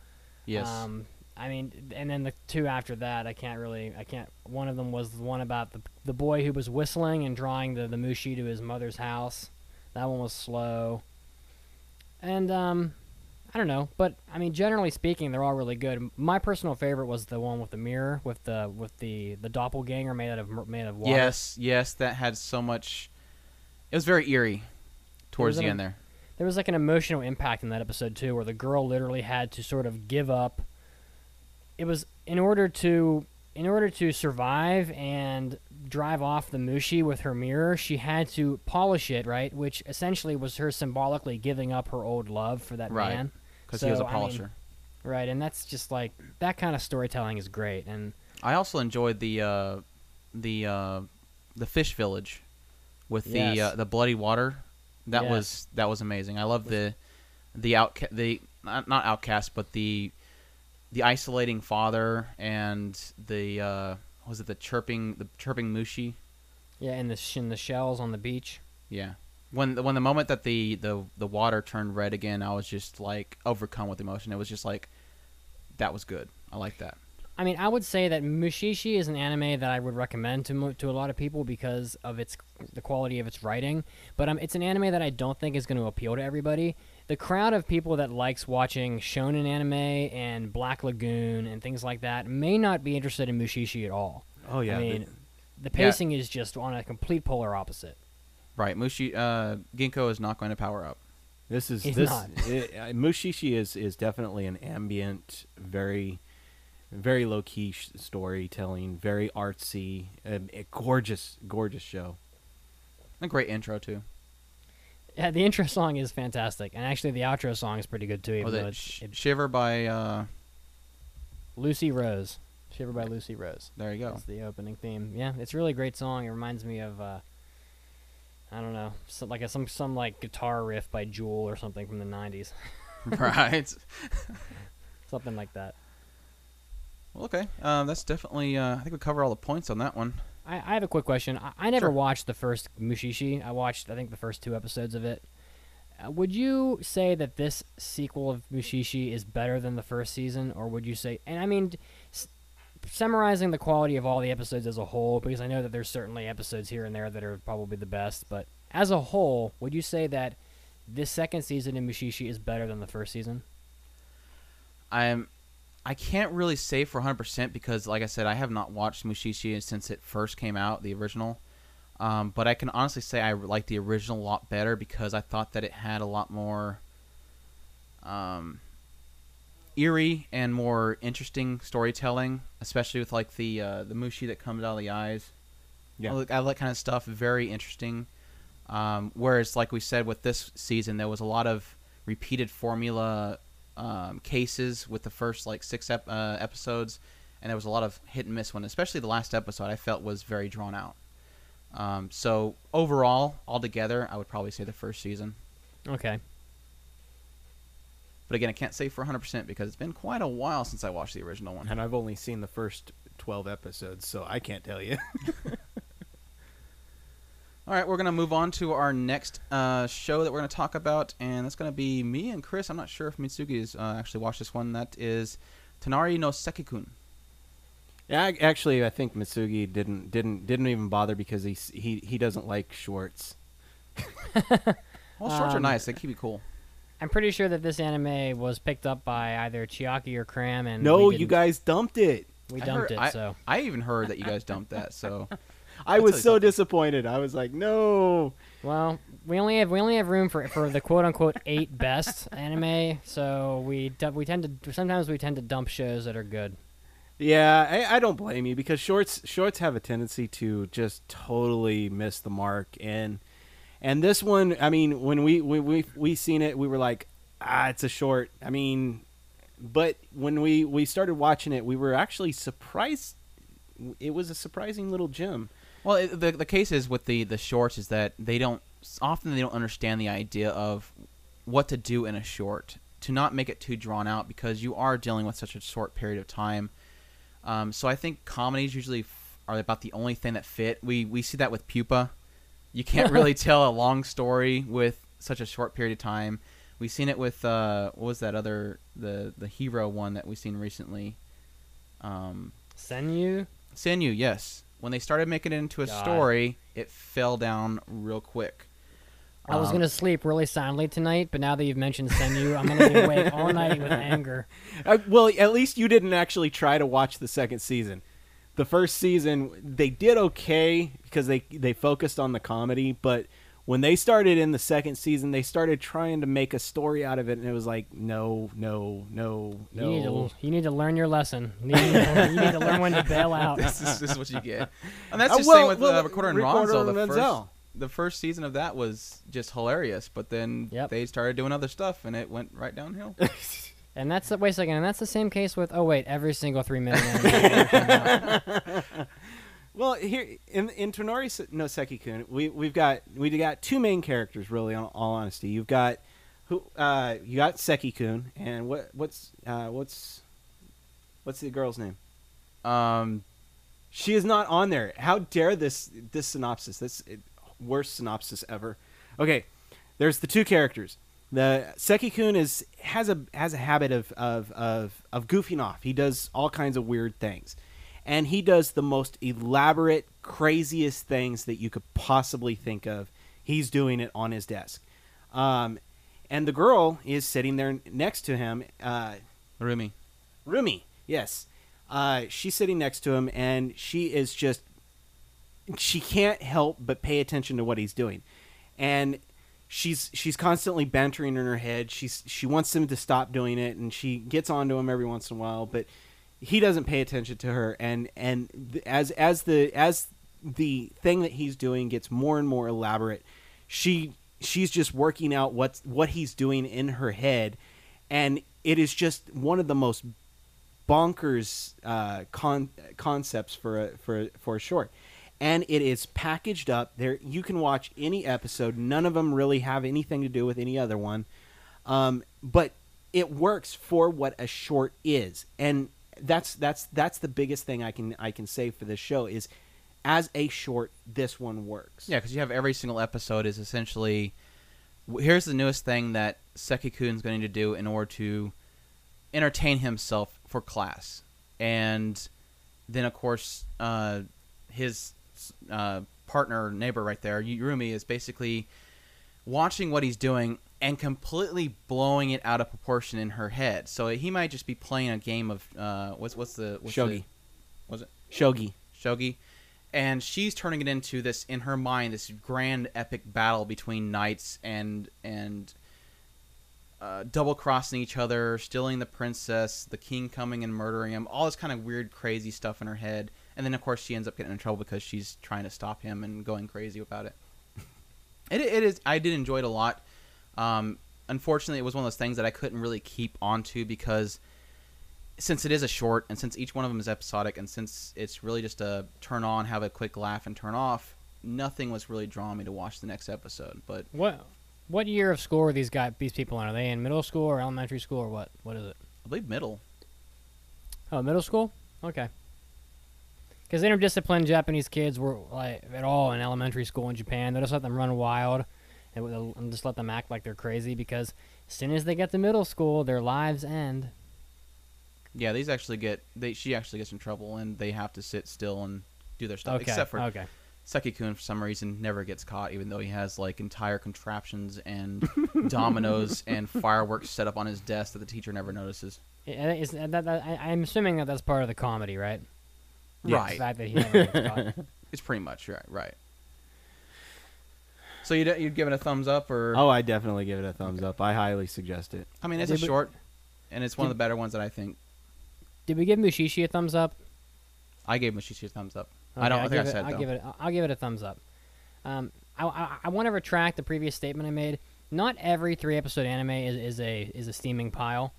Yes. Um, I mean, and then the two after that, I can't really, I can't. One of them was the one about the the boy who was whistling and drawing the the mushi to his mother's house. That one was slow. And um, I don't know, but I mean, generally speaking, they're all really good. My personal favorite was the one with the mirror, with the with the the doppelganger made out of made of water. yes, yes, that had so much. It was very eerie towards the em- end there. there was like an emotional impact in that episode too where the girl literally had to sort of give up it was in order to in order to survive and drive off the mushi with her mirror she had to polish it right which essentially was her symbolically giving up her old love for that Right. man Because he was a So, I mean, polisher. right and that's just like that kind of storytelling is great and I also enjoyed the uh, the uh, the fish village with the uh, the bloody water. That Yes. was that was amazing. I love the the out the not, not outcast but the the isolating father and the uh, was it the chirping the chirping mushi. yeah and the sh- and the shells on the beach Yeah. When the, when the moment that the, the the water turned red again, I was just like overcome with emotion. It was just like that was good. I like that. I mean, I would say that Mushishi is an anime that I would recommend to to a lot of people because of its the quality of its writing. But um, it's an anime that I don't think is going to appeal to everybody. The crowd of people that likes watching shonen anime and Black Lagoon and things like that may not be interested in Mushishi at all. Oh yeah, I mean, the pacing is just on a complete polar opposite. Right. Mushi uh, Ginko is not going to power up. This is He's this not. it, uh, Mushishi is is definitely an ambient, very, very low key sh- storytelling, very artsy, um, a gorgeous, gorgeous show. A great intro too. Yeah, the intro song is fantastic, and actually the outro song is pretty good too. Even Was though it it's, Sh- it's Shiver by uh, Lucy Rose, Shiver by Lucy Rose. there you go. That's the opening theme. Yeah, it's a really great song. It reminds me of uh, I don't know, some, like a, some some like guitar riff by Jewel or something from the '90s, right. something like that. Well, okay. Um, that's definitely. Uh, I think we cover all the points on that one. I, I have a quick question. I, I never Sure. watched the first Mushishi. I watched I think the first two episodes of it. Uh, would you say that this sequel of Mushishi is better than the first season, or would you say? And I mean, summarizing the quality of all the episodes as a whole, because I know that there's certainly episodes here and there that are probably the best, but as a whole, would you say that this second season in Mushishi is better than the first season? I'm. I can't really say for 100% because, like I said, I have not watched Mushishi since it first came out, the original. Um, but I can honestly say I like the original a lot better because I thought that it had a lot more um, eerie and more interesting storytelling, especially with like the uh, the mushi that comes out of the eyes. Yeah. I like, I like kind of stuff. Very interesting. Um, whereas, like we said, with this season, there was a lot of repeated formula um, cases with the first like six ep- uh, episodes, and there was a lot of hit and miss one. Especially the last episode, I felt was very drawn out. Um, so overall, altogether, I would probably say the first season. Okay. But again, I can't say for 100% because it's been quite a while since I watched the original one. And I've only seen the first twelve episodes, so I can't tell you. All right, we're going to move on to our next uh, show that we're going to talk about, and that's going to be me and Chris. I'm not sure if Mitsugi has uh, actually watched this one. That is Tonari no Seki-kun. yeah, I- actually, I think Mitsugi didn't didn't didn't even bother because he he he doesn't like shorts. Well, shorts are Um, nice. They keep you cool. I'm pretty sure that this anime was picked up by either Chiaki or Cram, and no, you guys dumped it. we dumped heard- it. I, so I even heard that you guys dumped that. So I was so disappointed. I was like, no. Well, we only have we only have room for for the quote unquote eight best anime, so we we tend to sometimes we tend to dump shows that are good. Yeah, I, I don't blame you because shorts shorts have a tendency to just totally miss the mark and and this one, I mean, when we we we we seen it, we were like, ah, it's a short. I mean, but when we we started watching it, we were actually surprised. It was a surprising little gem. Well, it, the the case is with the the shorts is that they don't often they don't understand the idea of what to do in a short to not make it too drawn out because you are dealing with such a short period of time. Um, so I think comedies usually f- are about the only thing that fit. We we see that with Pupa. You can't really tell a long story with such a short period of time. We've seen it with uh, what was that other the the hero one that we've seen recently. Um, Senyu, Senyu, yes. When they started making it into a God. story, it fell down real quick. I was Um, gonna sleep really soundly tonight, but now that you've mentioned Senyu, I'm gonna be awake all night with anger. Uh, well, at least you didn't actually try to watch the second season. The first season they did okay because they they focused on the comedy, but when they started in the second season, they started trying to make a story out of it, and it was like, no, no, no, You need no. to you need to learn your lesson. You need to, you need to learn when to bail out. this, is, this is what you get. And that's Uh, well- same with well, uh, Recorder and Recorder Ronzo. and The Menzel. first, the first season of that was just hilarious, but then Yep. they started doing other stuff, and it went right downhill. And that's the wait a second, and that's the same case with oh wait, every single three minute anime. Well, here in in Tonari no Seki-kun, we we've got we got two main characters really. On all honesty, you've got who uh, you got Seki-kun, and what what's uh, what's what's the girl's name? um, She is not on there. How dare this this synopsis? This it, worst synopsis ever. Okay, there's the two characters. The Seki-kun is has a has a habit of of of of goofing off. He does all kinds of weird things, and he does the most elaborate, craziest things that you could possibly think of. He's doing it on his desk, um, and the girl is sitting there next to him. Uh, Rumi. Rumi, yes. Uh, she's sitting next to him, and she is just. She can't help but pay attention to what he's doing, and she's she's constantly bantering in her head. She's she wants him to stop doing it, and she gets onto him every once in a while, but he doesn't pay attention to her. And and as as the as the thing that he's doing gets more and more elaborate, she she's just working out what's what he's doing in her head, and it is just one of the most bonkers uh, con- concepts for a, for for a short, and it is packaged up. There, you can watch any episode. None of them really have anything to do with any other one, um, but it works for what a short is, and that's that's that's the biggest thing I can I can say for this show is, as a short, this one works. Yeah, because you have every single episode is essentially here's the newest thing that Seki-kun's going to do in order to entertain himself for class, and then of course uh, his uh, partner neighbor right there, Yurumi, is basically watching what he's doing and completely blowing it out of proportion in her head. So he might just be playing a game of uh, what's what's the what's Shogi. The, was it Shogi. shogi and she's turning it into this in her mind this grand epic battle between knights and and uh, double crossing each other stealing the princess the king coming and murdering him all this kind of weird crazy stuff in her head and then of course she ends up getting in trouble because she's trying to stop him and going crazy about it it, it is i did enjoy it a lot um, unfortunately it was one of those things that i couldn't really keep onto because since it is a short and since each one of them is episodic and since it's really just a turn on have a quick laugh and turn off nothing was really drawing me to watch the next episode but what what year of school are these guys these people in? Are they in middle school or elementary school or what? What is it? i believe middle Oh, middle school. Okay. Because interdisciplined Japanese kids were like at all in elementary school in Japan. They just let them run wild, and and just let them act like they're crazy. Because as soon as they get to middle school, their lives end. yeah these actually get they she actually gets in trouble and they have to sit still and do their stuff Okay. except for okay. Seki-kun for some reason never gets caught even though he has like entire contraptions and dominoes and fireworks set up on his desk that the teacher never notices I- I- Is, that, that, I'm assuming that that's part of the comedy, right? Right. The fact that he never gets caught. It's pretty much right. Right. So you'd you'd give it a thumbs up, or Oh, I definitely give it a thumbs up. I highly suggest it. I mean, it's a Did we- short, and it's one of the better ones that I think. Did we give Mushishi a thumbs up? I gave Mushishi a thumbs up. I don't I I'll think I give it- said I'll though. give it. I'll give it a thumbs up. Um, I, I, I want to retract the previous statement I made. Not every three episode anime is, is a is a steaming pile.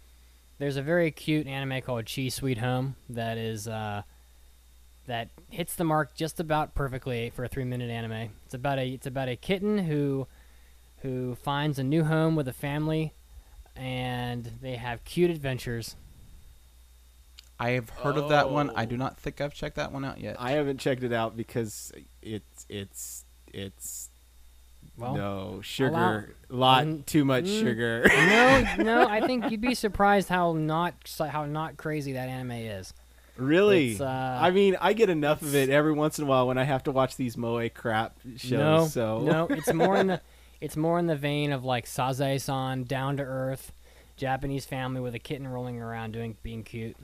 There's a very cute anime called Chi Sweet Home that is uh, that hits the mark just about perfectly for a three minute anime. It's about a it's about a kitten who who finds a new home with a family, and they have cute adventures. I have heard of that one. I Oh. do not think I've checked that one out yet. I haven't checked it out because it's it's it's Well, no sugar, allow- lot Mm, too much mm. sugar. no, no. I think you'd be surprised how not how not crazy that anime is. Really? It's, uh, I mean, I get enough of it every once in a while when I have to watch these moe crap shows. no, so no, it's more in the it's more in the vein of like Sazae-san, down to earth, Japanese family with a kitten rolling around doing being cute.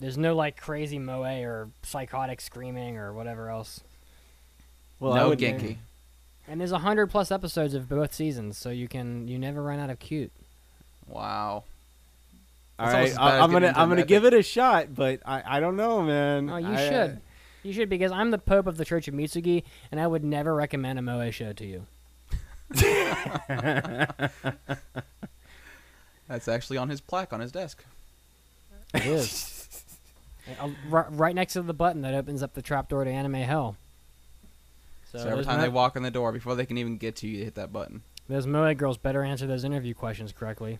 There's no like crazy moe or psychotic screaming or whatever else. well, I no would, Genki. And there's a hundred plus episodes of both seasons, so you can you never run out of cute. Wow. All That's right, almost as bad I, as I'm gonna I'm gonna epic. give it a shot, but I, I don't know, man. Oh, you I, should. You should because I'm the pope of the Church of Mitsugi, and I would never recommend a moe show to you. That's actually on his plaque on his desk. It is. Uh, right, right next to the button that opens up the trapdoor to anime hell. So, So, every time mo- they walk in the door, before they can even get to you, they hit that button. Those moe girls better answer those interview questions correctly.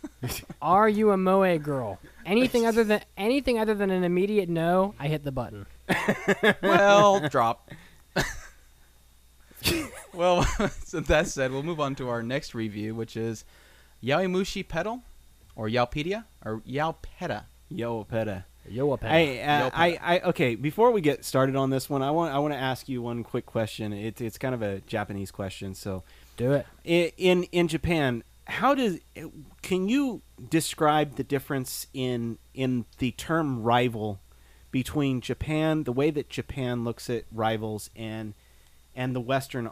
Are you a moe girl? Anything other than anything other than an immediate no, I hit the button. well, drop. well, so that said, we'll move on to our next review, which is Yaoimushi Pedal, or Yaopedia, or Yaopeta. Yo, Peta. Yo, a. Hey, uh, Yo, I, I, okay. Before we get started on this one, I want, I want to ask you one quick question. It's, it's kind of a Japanese question. So, Do it. i- in, in Japan, how does, can you describe the difference in, in the term rival between Japan, the way that Japan looks at rivals, and, and the Western,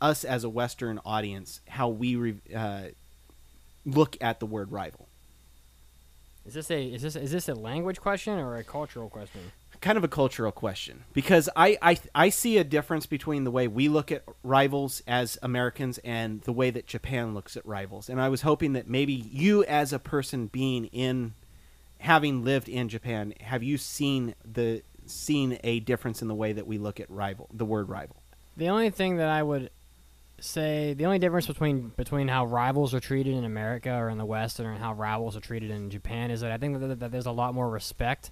us as a Western audience, how we re, uh, look at the word rival? Is this a is this is this a language question or a cultural question? Kind of a cultural question because I, I I see a difference between the way we look at rivals as Americans and the way that Japan looks at rivals. And I was hoping that maybe you as a person being in having lived in Japan, have you seen the seen a difference in the way that we look at rival the word rival? The only thing that I would say, the only difference between between how rivals are treated in America or in the West and how rivals are treated in Japan is that I think that, that there's a lot more respect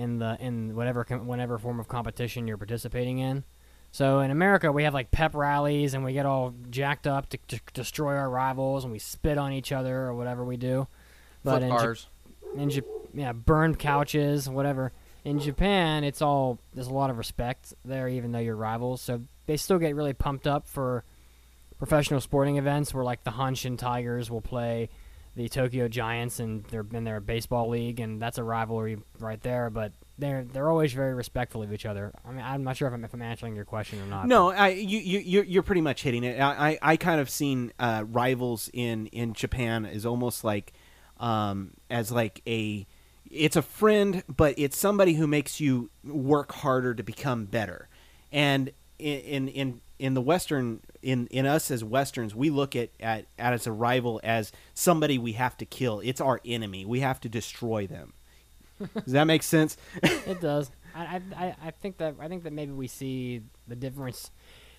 in the in whatever whatever form of competition you're participating in. So in America, we have like pep rallies and we get all jacked up to, to destroy our rivals and we spit on each other or whatever we do. But Flip in, Ja- in Jap- yeah, burned couches, whatever. In Japan, it's all there's a lot of respect there, even though you're rivals. So they still get really pumped up for professional sporting events, where like the Hanshin Tigers will play the Tokyo Giants and they're in their baseball league, and that's a rivalry right there. But they're they're always very respectful of each other. I mean, I'm not sure if I'm, if I'm answering your question or not. No, I you you you're, you're pretty much hitting it. I I, I kind of seen uh, rivals in in Japan is almost like um, as like a it's a friend, but it's somebody who makes you work harder to become better. And in in in, in the Western in in us as Westerns, we look at, at at as a rival as somebody we have to kill. It's our enemy. We have to destroy them. Does that make sense? it does. I, I- I, think that I think that maybe we see the difference,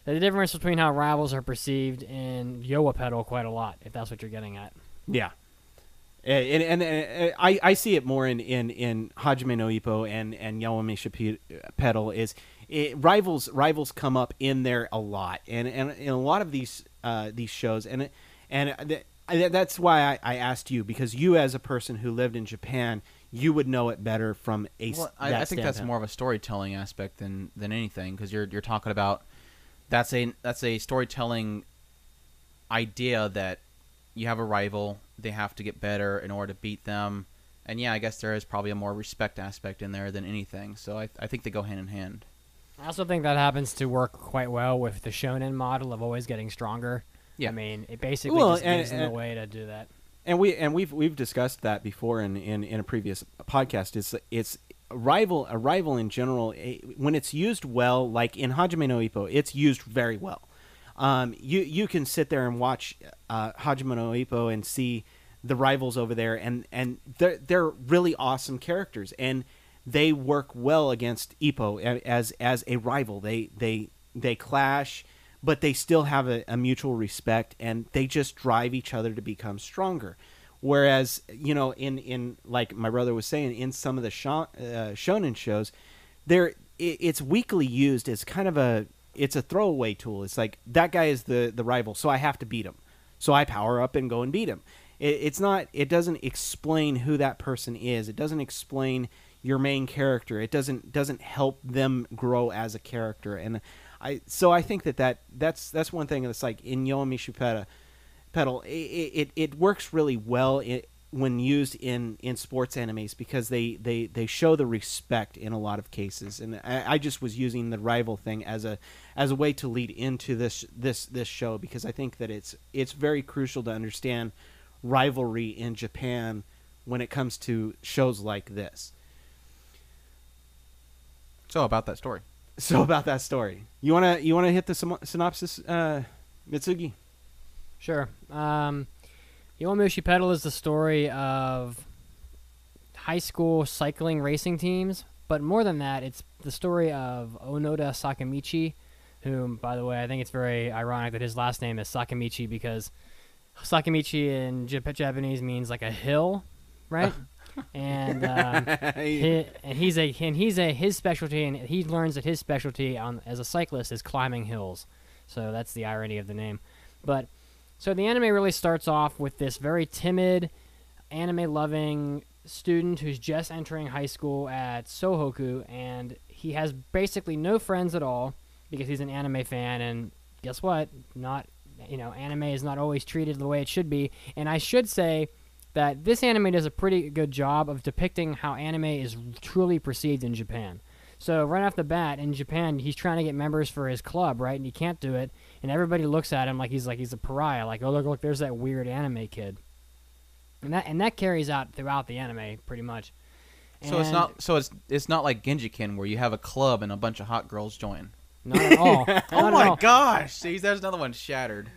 the difference between how rivals are perceived in Yoa Pedal quite a lot. If that's what you're getting at. Yeah. Eh, and, and, and, and I, I see it more in, in, in Hajime no Ippo and, and Yowamushi Pe- Pedal is it, rivals rivals come up in there a lot and, and in a lot of these uh, these shows and and th- that's why I, I asked you because you as a person who lived in Japan you would know it better from a Well, I, that I think that's more of a storytelling aspect than than anything because you're you're talking about that's a that's a storytelling idea that you have a rival, they have to get better in order to beat them, and yeah, I guess there is probably a more respect aspect in there than anything. So I I think they go hand in hand. I also think that happens to work quite well with the shonen model of always getting stronger. Yeah. I mean, it basically Well, just and- gives them and- a way to do that. and we and we've we've discussed that before in, in, in a previous podcast. It's it's a rival a rival in general eh, when it's used well, like in Hajime no Ippo, it's used very well. Um, you you can sit there and watch uh, Hajime no Ippo and see the rivals over there, and and they're they're really awesome characters, and they work well against Ippo a- as as a rival. They they they clash, but they still have a, a mutual respect, and they just drive each other to become stronger. Whereas you know, in in like my brother was saying, in some of the uh, shonen shows, there it, it's weakly used as kind of a it's a throwaway tool. It's like that guy is the the rival, so I have to beat him. So I power up and go and beat him. It, it's not. It doesn't explain who that person is. It doesn't explain your main character. It doesn't doesn't help them grow as a character. And I so I think that, that that's that's one thing that's like in Yomi Shupeta pedal. It, it it works really well i when used in in sports animes because they they they show the respect in a lot of cases. And I, I just was using the rival thing as a as a way to lead into this this this show because I think that it's it's very crucial to understand rivalry in Japan when it comes to shows like this. So about that story. So about that story, you wanna you wanna hit the sym- synopsis, uh, Mitsugi? Sure. Um, Yowamushi Pedal is the story of high school cycling racing teams, but more than that, it's the story of Onoda Sakamichi, whom, by the way, I think it's very ironic that his last name is Sakamichi because Sakamichi in Japanese means like a hill, right? and um, he, and he's a and he's a his specialty, and he learns that his specialty on as a cyclist is climbing hills. So that's the irony of the name. But so the anime really starts off with this very timid, anime loving student who's just entering high school at Sohoku, and he has basically no friends at all because he's an anime fan. And guess what? Not you know, anime is not always treated the way it should be. And I should say that this anime does a pretty good job of depicting how anime is truly perceived in Japan. So right off the bat, in Japan, he's trying to get members for his club, right? And he can't do it, and everybody looks at him like he's like he's a pariah. Like, oh look, look, there's that weird anime kid, and that and that carries out throughout the anime pretty much. So it's not. So it's it's not like Genshiken where you have a club and a bunch of hot girls join. not at all. Oh my all. gosh! See, there's another one shattered.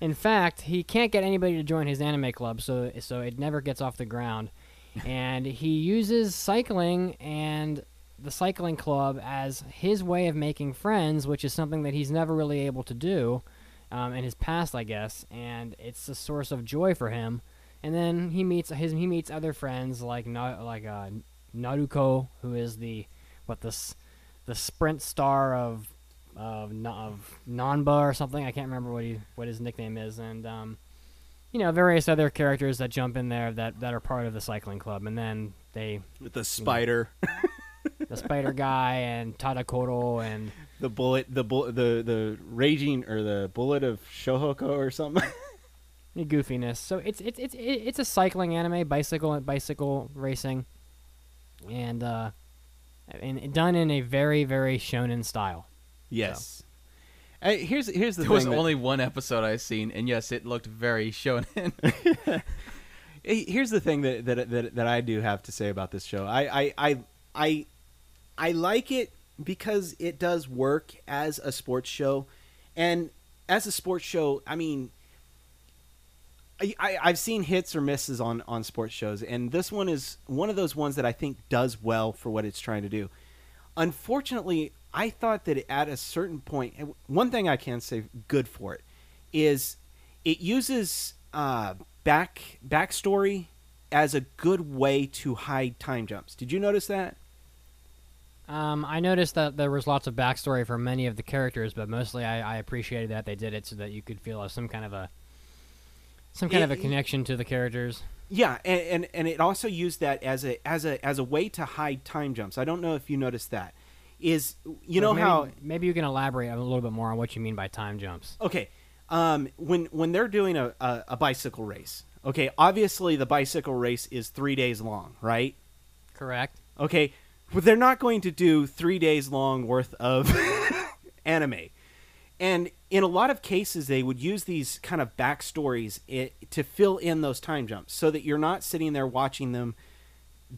In fact, he can't get anybody to join his anime club, so so it never gets off the ground. and he uses cycling and the cycling club as his way of making friends, which is something that he's never really able to do um, in his past, I guess. And it's a source of joy for him. And then he meets his he meets other friends like Na- like uh, Naruko, who is the what the the sprint star of of, of Nanba or something. I can't remember what he what his nickname is, and um, you know various other characters that jump in there that that are part of the cycling club, and then they With the spider, the spider guy and Tadokoro and the bullet, the bull, the the raging or the bullet of Sohoku or something. goofiness. So it's it's it's it's a cycling anime, bicycle and bicycle racing, and uh, and done in a very very shonen style. Yes. Uh, here's here's the There was that- only one episode I've seen, and yes, it looked very shonen. Here's the thing that, that that that I do have to say about this show. I I I I, I like it because it does work as a sports show, and as a sports show, I mean, I, I I've seen hits or misses on on sports shows, and this one is one of those ones that I think does well for what it's trying to do. Unfortunately, I thought that at a certain point, one thing I can say good for it is it uses uh, back backstory as a good way to hide time jumps. Did you notice that? Um, I noticed that there was lots of backstory for many of the characters, but mostly I, I appreciated that they did it so that you could feel some kind of a some kind of a connection to the characters. Yeah, and, and and it also used that as a as a as a way to hide time jumps. I don't know if you noticed that. Is you know maybe, how maybe you can elaborate a little bit more on what you mean by time jumps. okay um, when when they're doing a, a, a bicycle race okay obviously the bicycle race is three days long right Correct. okay but they're not going to do three days long worth of anime. And in a lot of cases, they would use these kind of backstories i to fill in those time jumps, so that you're not sitting there watching them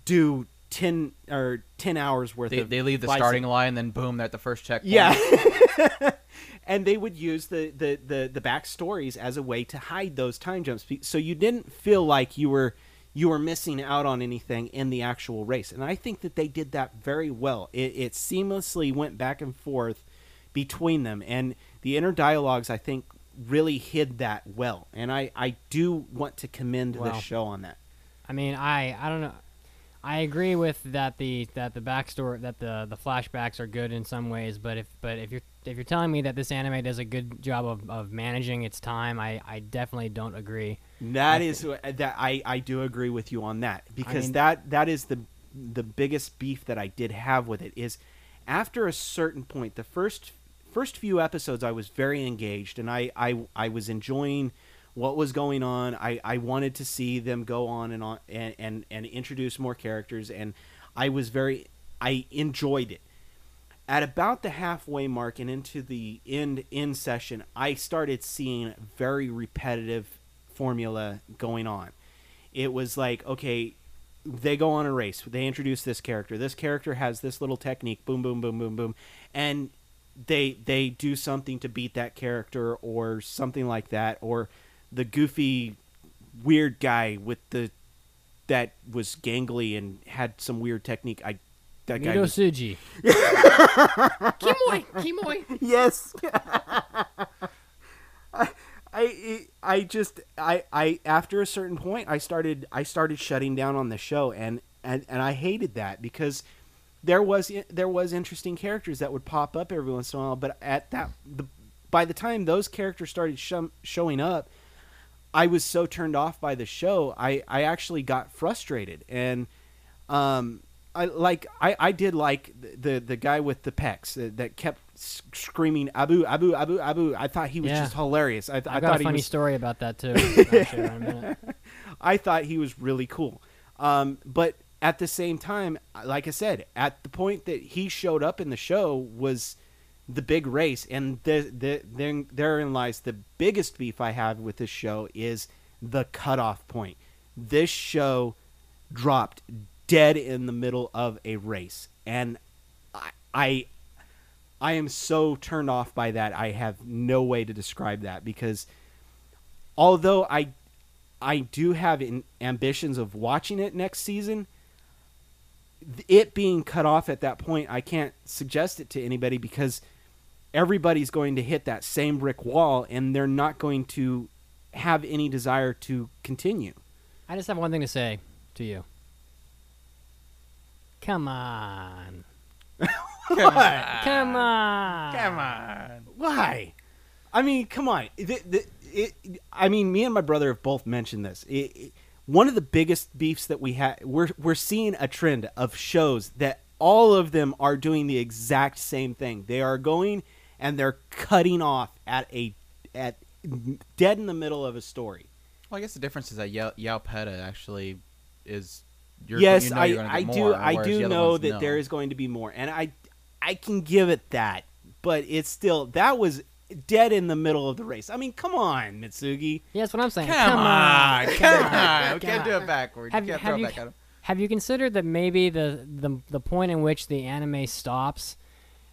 do ten or ten hours worth They, of. they leave the bicep- starting line, then boom, they're at the first checkpoint. Yeah. and they would use the, the, the, the backstories as a way to hide those time jumps. So you didn't feel like you were you were missing out on anything in the actual race. And I think that they did that very well. It, it seamlessly went back and forth between them. And the inner dialogues, I think, really hid that well. And I, I do want to commend Well, the show on that. I mean, I I don't know. I agree with that the that the backstory that the the flashbacks are good in some ways, but if but if you're if you're telling me that this anime does a good job of, of managing its time, I, I definitely don't agree. That is uh, that I, I do agree with you on that because mean- that that is the the biggest beef that I did have with it is after a certain point the first first few episodes I was very engaged and I I, I was enjoying what was going on I, I wanted to see them go on and on and, and and introduce more characters and I was very I enjoyed it at about the halfway mark and into the end end session, I started seeing very repetitive formula going on. It was like, okay, they go on a race. They introduce this character. This character has this little technique. Boom, boom, boom, boom, boom, and they they do something to beat that character or something like that. Or the goofy, weird guy with the that was gangly and had some weird technique. I that guy Mito was Suji. Kimoy, Kimoy. yes. I, I I just I I after a certain point I started I started shutting down on the show and and and I hated that because there was there was interesting characters that would pop up every once in a while but at that the by the time those characters started sho- showing up I was so turned off by the show I I actually got frustrated and um I like I, I did like the, the the guy with the pecs that, that kept screaming Abu Abu Abu Abu. I thought he was Yeah. just hilarious. I, I got thought a he funny was story about that too. I'll share in a minute. I thought he was really cool. Um, but at the same time, like I said, at the point that he showed up in the show was the big race, and the, the, then therein lies the biggest beef I have with this show is the cutoff point. This show dropped dead in the middle of a race, and I, I I am so turned off by that. I have no way to describe that because although I I do have in, ambitions of watching it next season, it being cut off at that point, I can't suggest it to anybody because everybody's going to hit that same brick wall and they're not going to have any desire to continue. I just have one thing to say to you. Come on. Come on. Come on. Come on. Why? I mean, come on. The, the, it, I mean, me and my brother have both mentioned this. It, it- one of the biggest beefs that we have, we're we're seeing a trend of shows that all of them are doing the exact same thing. They are going and they're cutting off at a at dead in the middle of a story. Well, I guess the difference is that Yao, Yowa Peda actually is. You're, yes, you know I, you're gonna I get do I do know ones that know. there is going to be more, and I I can give it that, but it's still that was dead in the middle of the race. I mean, come on, Mitsugi. Yeah, that's what I'm saying. Come, on, come on. We can't do it backwards. Have you you- can't have throw you- it back at him. Have you considered that maybe the, the the point in which the anime stops?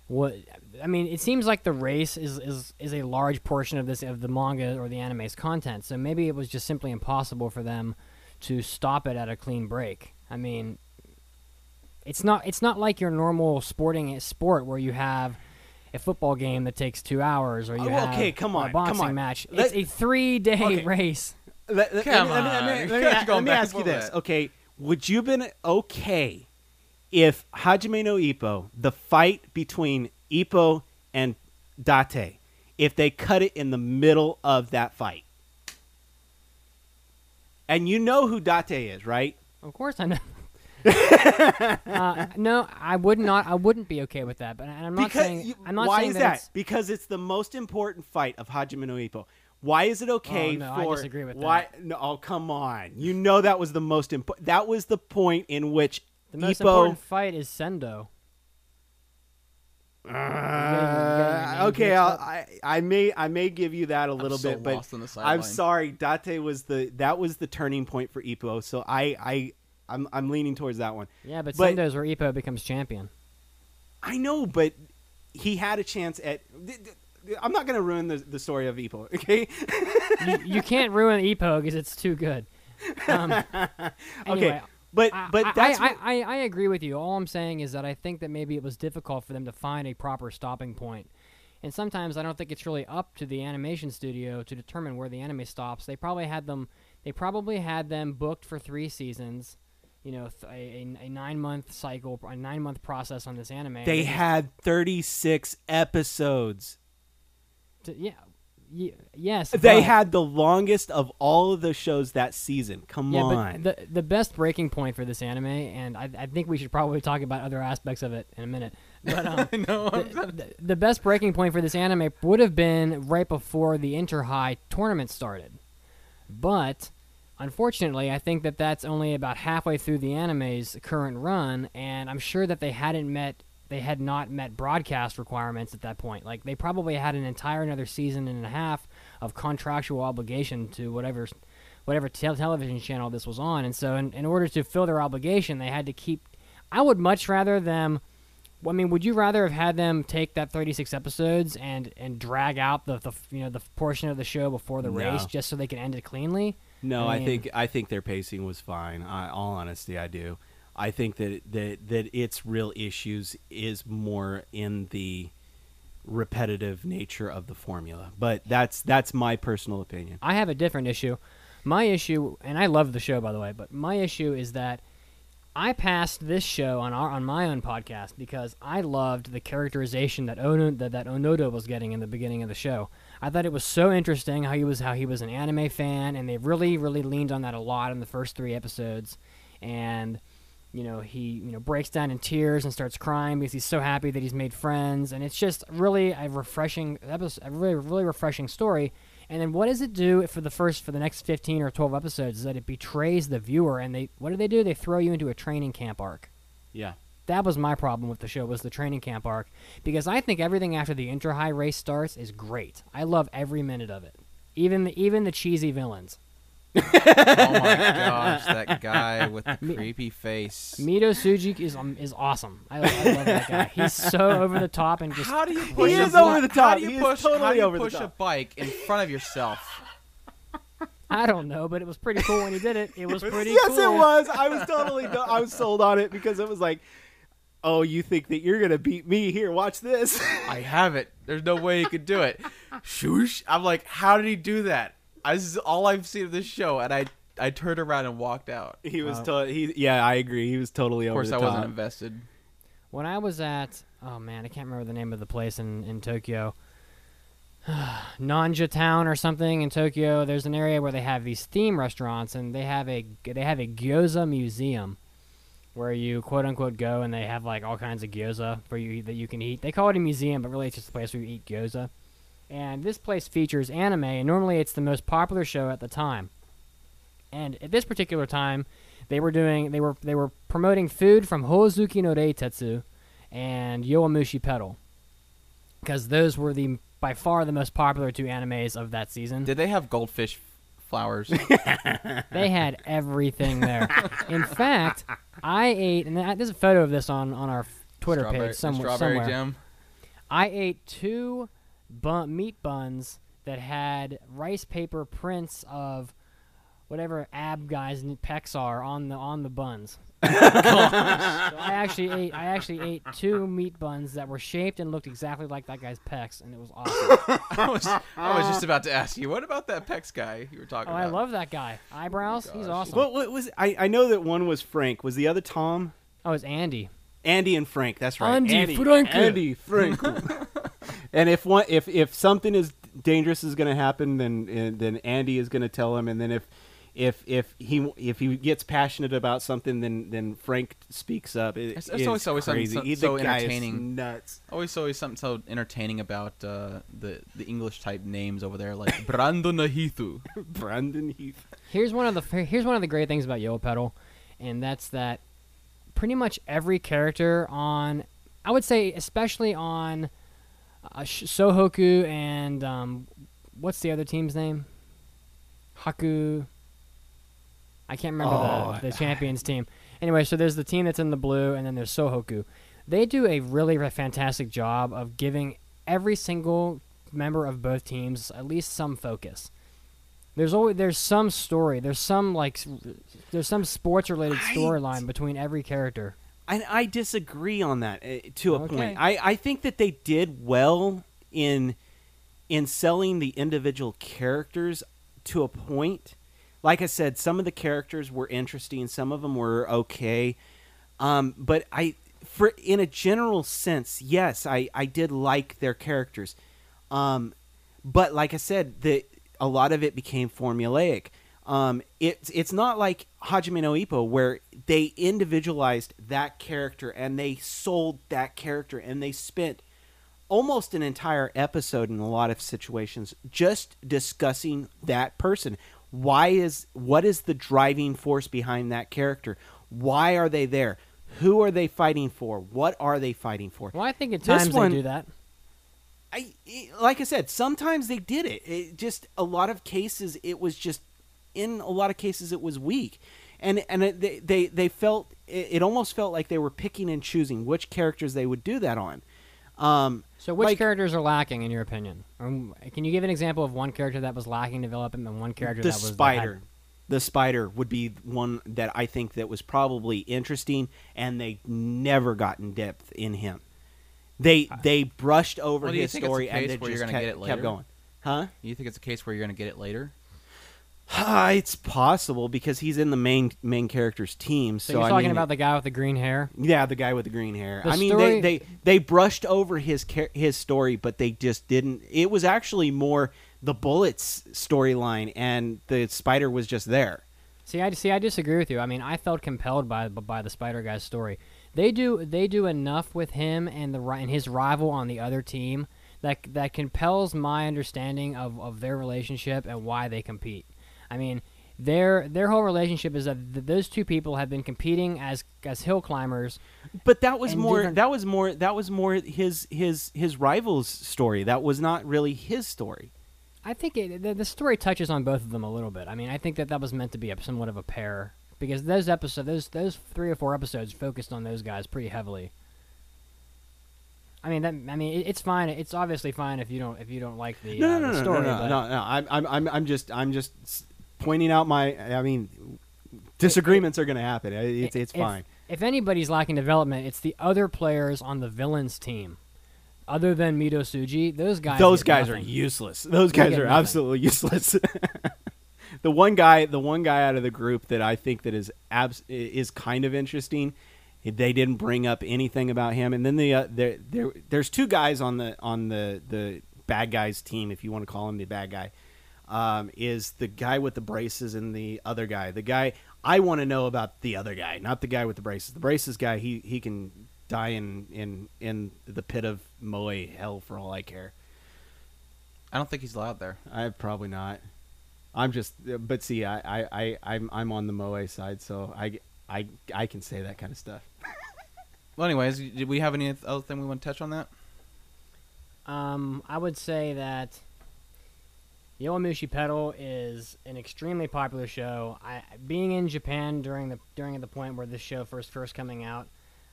What I mean, it seems like the race is, is, is a large portion of this of the manga or the anime's content. So maybe it was just simply impossible for them to stop it at a clean break. I mean, it's not it's not like your normal sporting sport where you have a football game that takes two hours or you Oh, have okay, come a on, come boxing on. match. Let- it's a three day Okay. race. Let, let- Come let me- let me- on. let me- let me- let me ask you this. with Okay, would you have been okay if Hajime no Ippo, the fight between Ippo and Date, if they cut it in the middle of that fight? And you know who Date is, right? Of course I know. uh, no, I would not. I wouldn't be okay with that. But and I'm not because saying. you- I'm not why saying is that. that? it's- Because it's the most important fight of Hajime no Ippo. Why is it okay Oh, no, I disagree with that. why? No, oh come on! You know that was the most important. That was the point in which The most Ippo- important fight is Sendo. getting- you're getting your Uh, okay, I'll. I I may I may give you that a little so bit, but on the I'm sideline. sorry. Date was the that was the turning point for Ippo. So I I I'm I'm leaning towards that one. Yeah, but, But- Sendo's where Ippo becomes champion. I know, but he had a chance at. I'm not going to ruin the, the story of Ippo, okay? you, you can't ruin Ippo because it's too good. Um, anyway, okay, but I- but I, that's I, what- I, I agree with you. All I'm saying is that I think that maybe it was difficult for them to find a proper stopping point. And sometimes I don't think it's really up to the animation studio to determine where the anime stops. They probably had them. They probably had them booked for three seasons. You know, th- a, a, a nine month cycle, a nine month process on this anime. they had 36 episodes. t- yeah, ye- yes. They but- had the longest of all of the shows that season. Come Yeah, on. but the the best breaking point for this anime, and I, I think we should probably talk about other aspects of it in a minute. But um, no, the, the, the best breaking point for this anime would have been right before the Inter High tournament started. But unfortunately, I think that that's only about halfway through the anime's current run, and I'm sure that they hadn't met. They had not met broadcast requirements at that point. Like they probably had an entire another season and a half of contractual obligation to whatever, whatever tel- television channel this was on. And so, in, in order to fill their obligation, they had to keep. I would much rather them I mean, would you rather have had them take that 36 episodes and and drag out the, the you know the portion of the show before the No. race just so they could end it cleanly? No, I I, think I think their pacing was fine. I, all honesty, I do. I think that that that its real issues is more in the repetitive nature of the formula. But that's that's my personal opinion. I have a different issue. My issue, and I love the show by the way, but my issue is that I passed this show on our on my own podcast because I loved the characterization that Ono that, that Onoda was getting in the beginning of the show. I thought it was so interesting how he was how he was an anime fan, and they really really leaned on that a lot in the first three episodes, and you know he you know breaks down in tears and starts crying because he's so happy that he's made friends, and it's just really a refreshing episode, a really really refreshing story. And then what does it do for the first for the next 15 or 12 episodes is that it betrays the viewer and they what do they do? They throw you into a training camp arc. Yeah. That was my problem with the show was the training camp arc because I think everything after the inter high race starts is great. I love every minute of it. Even the even the cheesy villains. Oh my gosh, that guy with the Me- creepy face. Midousuji is um, is awesome. I, I love that guy. He's so over the top and just How do you push He a is over bi- the top. How do you He is push, how totally do you over the push a top. bike in front of yourself? I don't know, but it was pretty cool when he did it. It was pretty yes, cool. it was. I was totally I was sold on it because it was like, oh, you think that you're gonna beat me? Here, watch this. I have it. There's no way he could do it. Shoosh. I'm like, how did he do that? I, this is all I've seen of this show, and I I turned around and walked out. he was uh, Wow. to- he yeah, I agree. He was totally Of over course, the I top. wasn't invested. When I was at oh man, I can't remember the name of the place in in Tokyo. Nanja Town or something in Tokyo. There's an area where they have these theme restaurants, and they have a they have a gyoza museum, where you quote unquote go and they have like all kinds of gyoza for you that you can eat. They call it a museum, but really it's just a place where you eat gyoza. And this place features anime, and normally it's the most popular show at the time. And at this particular time, they were doing they were they were promoting food from Hozuki no Reitetsu and Yowamushi Pedal because those were the by far the most popular two animes of that season. Did they have goldfish flowers? They had everything there. In fact, I ate and there's a photo of this on on our Twitter strawberry, page somewhere. Strawberry somewhere. jam. I ate two bun- meat buns that had rice paper prints of whatever ab guys and pecs are on the on the buns. so I actually ate I actually ate two meat buns that were shaped and looked exactly like that guy's pecs, and it was awesome. I was I was just about to ask you, what about that pecs guy you were talking oh, about? I love that guy. Oh Eyebrows, he's awesome. What, what was I? I know that one was Frank. Was the other Tom? oh, it's Andy. Andy and Frank. That's right. Andy Frank. Andy Frank. and if one, if if something is dangerous is going to happen, then then Andy is going to tell him. And then if if if he if he gets passionate about something, then then Frank speaks up. It, It's- it's it's always- always something so- He- so the guy is entertaining. nuts. Always, always something so entertaining about uh, the the English type names over there, like Brandon Ahithu. Brandon Heath. Here's one of the here's one of the great things about Yowa Pedal, and that's that pretty much every character on. I would say, especially on uh, Sohoku and um, what's the other team's name? Haku. I can't remember Oh, the, the champions team. Anyway, so there's the team that's in the blue, and then there's Sohoku. They do a really fantastic job of giving every single member of both teams at least some focus. There's always there's some story. There's some like there's some sports related storyline between every character. I, I disagree on that uh, to a Okay. point. I, I think that they did well in in selling the individual characters to a point. Like I said, some of the characters were interesting, some of them were okay. Um, but I, for in a general sense, yes, I, I did like their characters. Um, but like I said, the a lot of it became formulaic. Um, it's it's not like Hajime no Ippo where they individualized that character and they sold that character and they spent almost an entire episode in a lot of situations just discussing that person. Why is what is the driving force behind that character? Why are they there? Who are they fighting for? What are they fighting for? Well, I think at times one- they do that. I like I said, sometimes they did it. It just a lot of cases it was just in a lot of cases it was weak. And and it, they, they they felt it, it almost felt like they were picking and choosing which characters they would do that on. Um So, which like- characters are lacking in your opinion? Um, can you give an example of one character that was lacking development and one character the that was that had- spider the spider would be one that i think that was probably interesting and they never got in depth in him they they brushed over Well, his think it's a story and they you're just gonna kept, get it kept later? going huh You think it's a case where you're going to get it later? It's possible because he's in the main main character's team So, so, you're I talking mean, about the guy with the green hair? yeah the guy with the green hair The i mean story- they, they they brushed over his his story but they just didn't it was actually more the bullets storyline and the spider was just there See, I see. I disagree with you. I mean, I felt compelled by by the Spider Guy's story. They do they do enough with him and the and his rival on the other team that that compels my understanding of, of their relationship and why they compete. I mean, their their whole relationship is that th- those two people have been competing as as hill climbers. But that was more. different- That was more. That was more his his his rival's story. That was not really his story. I think it, the, the story touches on both of them a little bit. I mean, I think that that was meant to be a, somewhat of a pair because those episodes, those those three or four episodes, focused on those guys pretty heavily. I mean, that I mean, it's fine. It's obviously fine if you don't if you don't like the, No, uh, no, no, the no, story. no, but no, no. I'm, I'm, I'm, I'm just, I'm just pointing out my. I mean, disagreements are going to happen. It's, it's if- fine. If anybody's lacking development, it's the other players on the villains team. Other than Midousuji, those guys. Those guys are useless. Those They guys are nothing. absolutely useless. the one guy, the one guy out of the group that I think that is abs- is kind of interesting. They didn't bring up anything about him, and then the uh, there there there's two guys on the on the the bad guys team, if you want to call him the bad guy. Um, is the guy with the braces and the other guy. The guy I want to know about the other guy, not the guy with the braces. The braces guy, he he can die in in in the pit of moe hell for all I care. I don't think he's allowed there. I probably not. I'm just, but see, I, I, I I'm, I'm on the Moe side, so I, I, I can say that kind of stuff. Well, anyways, did we have any other thing we want to touch on that? Um, I would say that Yowamushi Pedal is an extremely popular show. I, being in Japan during the during the point where this show first first coming out,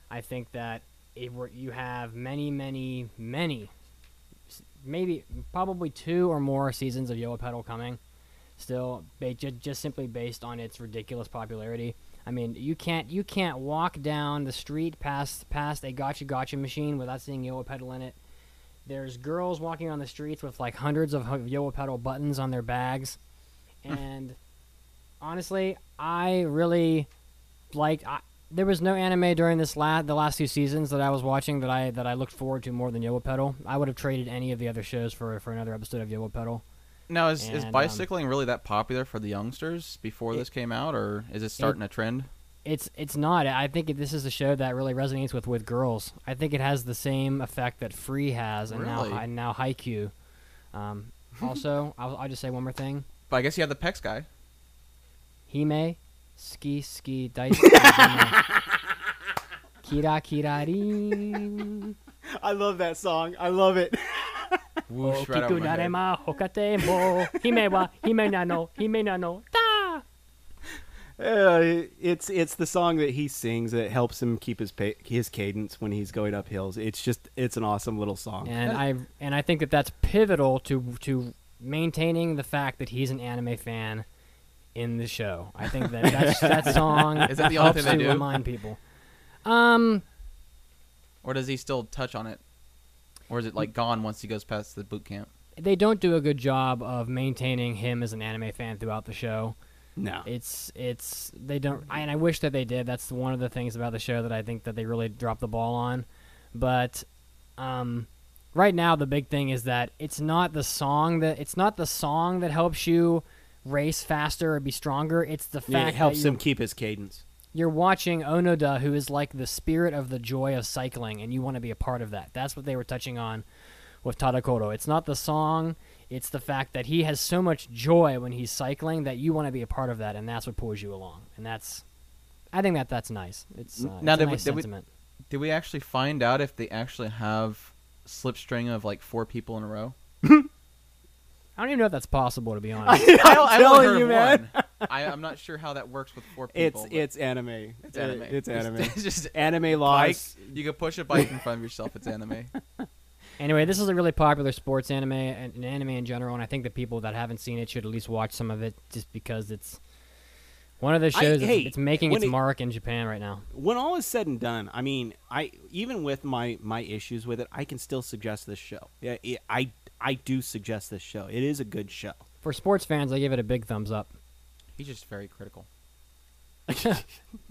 I think that it, you have many many many, maybe probably two or more seasons of Yowa Pedal coming. Still, just simply based on its ridiculous popularity. I mean, you can't you can't walk down the street past past a gacha gacha machine without seeing Yowa Pedal in it. There's girls walking on the streets with like hundreds of Yowa Pedal buttons on their bags, and honestly, I really liked. I, there was no anime during this la- the last two seasons that I was watching that I that I looked forward to more than Yowa Pedal. I would have traded any of the other shows for for another episode of Yowa Pedal. Now, is, is And, um, bicycling really that popular for the youngsters before It- this came out, or is it starting a trend? It's it's not. I think this is a show that really resonates with, with girls. I think it has the same effect that Free has, and Really? now and now Haikyuu. Um, also, I'll, I'll just say one more thing. But I guess you have the Pex guy. Hime, ski ski dice. Hime. Kira kira rin. I love that song. I love it. Whoosh, right over Okiku my head. narema hokate mo. Hime wa hime na no hime na no da. Uh, it's it's the song that he sings that helps him keep his pa- his cadence when he's going up hills. It's just it's an awesome little song. And I and I think that that's pivotal to to maintaining the fact that he's an anime fan in the show. I think that that's, that song Is that the only helps thing they to do? remind people. Um, Or does he still touch on it? Or is it like gone once he goes past the boot camp? they don't do a good job of maintaining him as an anime fan throughout the show. No, It's it's they don't I, and I wish that they did. That's one of the things about the show that I think that they really dropped the ball on. But um right now the big thing is that it's not the song that it's not the song that helps you race faster or be stronger. It's the fact Yeah, it helps him keep his cadence. you're watching Onoda who is like the spirit of the joy of cycling and you want to be a part of that. That's what they were touching on with Tadokoro. It's not the song, it's the fact that he has so much joy when he's cycling that you want to be a part of that, and that's what pulls you along. And that's, I think that that's nice. It's, uh, Now, it's a did we- nice did we- sentiment. Did we actually find out if they actually have slipstream of like four people in a row? I don't even know if that's possible, to be honest. I, I only telling heard you, man. I, I'm not sure how that works with four It's people. but it's anime. it's anime. It's anime. It's just anime bike. laws. You can push a bike in front of yourself. It's anime. anyway, this is a really popular sports anime and, and anime in general, and I think that people that haven't seen it should at least watch some of it just because it's one of the I- shows that's- hey, it's making its it- mark in Japan right now. When all is said and done, I mean, I even with my my issues with it, I can still suggest this show. Yeah, it, I I do suggest this show. It is a good show. For sports fans, I give it a big thumbs up. He's just very critical.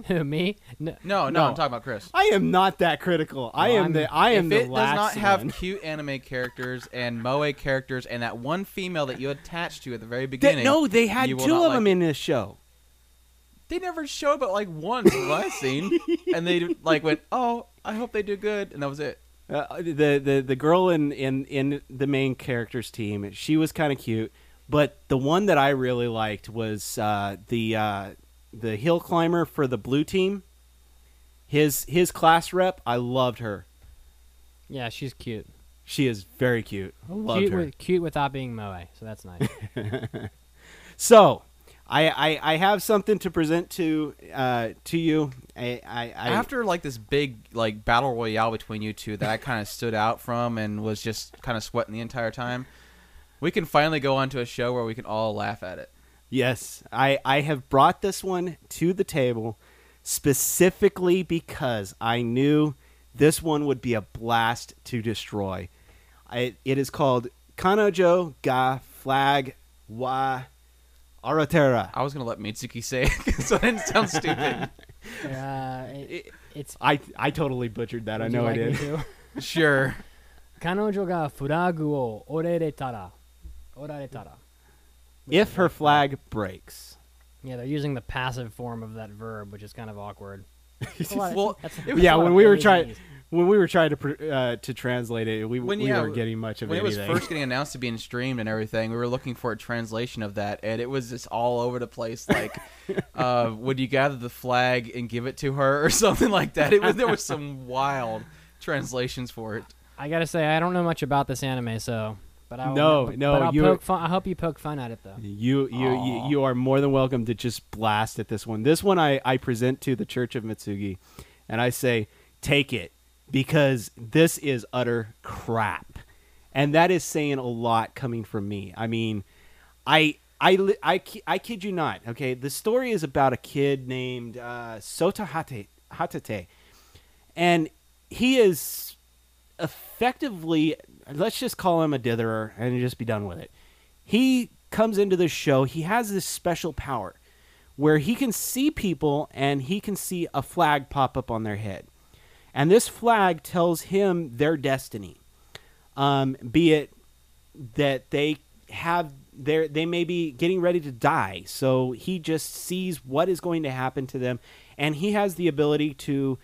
Who, me? No, No, no, No. I'm talking about Chris. I am not that critical. I Well, am I'm- the I am if the it does not lax have one. cute anime characters and moe characters and that one female that you attached to at the very That- beginning, no, they had you will two not of like them it. in this show. They never showed but like once what I've seen, and they like went, "Oh, I hope they do good," and that was it. Uh, the the the girl in in in the main characters team, she was kind of cute, but the one that I really liked was uh, the uh, the hill climber for the blue team. His his class rep, I loved her. yeah, she's cute. She is very cute. I loved Cute, her. with, cute without being moe, so that's nice. So, I, I I have something to present to uh to you. I I, I After like this big like battle royale between you two that I kind of stood out from and was just kind of sweating the entire time, we can finally go on to a show where we can all laugh at it. Yes, I, I have brought this one to the table specifically because I knew this one would be a blast to destroy. I, it is called Kanojo Ga Flag Wa Aratera. I was going to let Mitsugi say it so it didn't sound stupid. It, it's. I, I totally butchered that. I know like I did. sure. Kanojo ga furagu o oreretara. Oreretara. If her flag breaks. Yeah, they're using the passive form of that verb, which is kind of awkward. That's a lot of- Well, that's that's Yeah, when we were trying when we were trying to uh, to translate it, we, When, we yeah, weren't getting much of when anything. it was first getting announced to being streamed and everything, we were looking for a translation of that, and it was just all over the place. Like, uh, would you gather the flag and give it to her, or something like that? It was there was some wild translations for it. I gotta say, I don't know much about this anime, so. But I'll, No, but, no, But I'll you- poke fun. I hope you poke fun at it though. You you, you you are more than welcome to just blast at this one. This one I, I present to the Church of Mitsugi, and I say take it because this is utter crap, and that is saying a lot coming from me. I mean, I I I I kid you not. Okay, the story is about a kid named uh, Sota Hate Hatate, and he is effectively let's just call him a ditherer and just be done with it. He comes into the show, he has this special power where he can see people and he can see a flag pop up on their head. And this flag tells him their destiny. Um, be it that they have their they may be getting ready to die. So he just sees what is going to happen to them and he has the ability to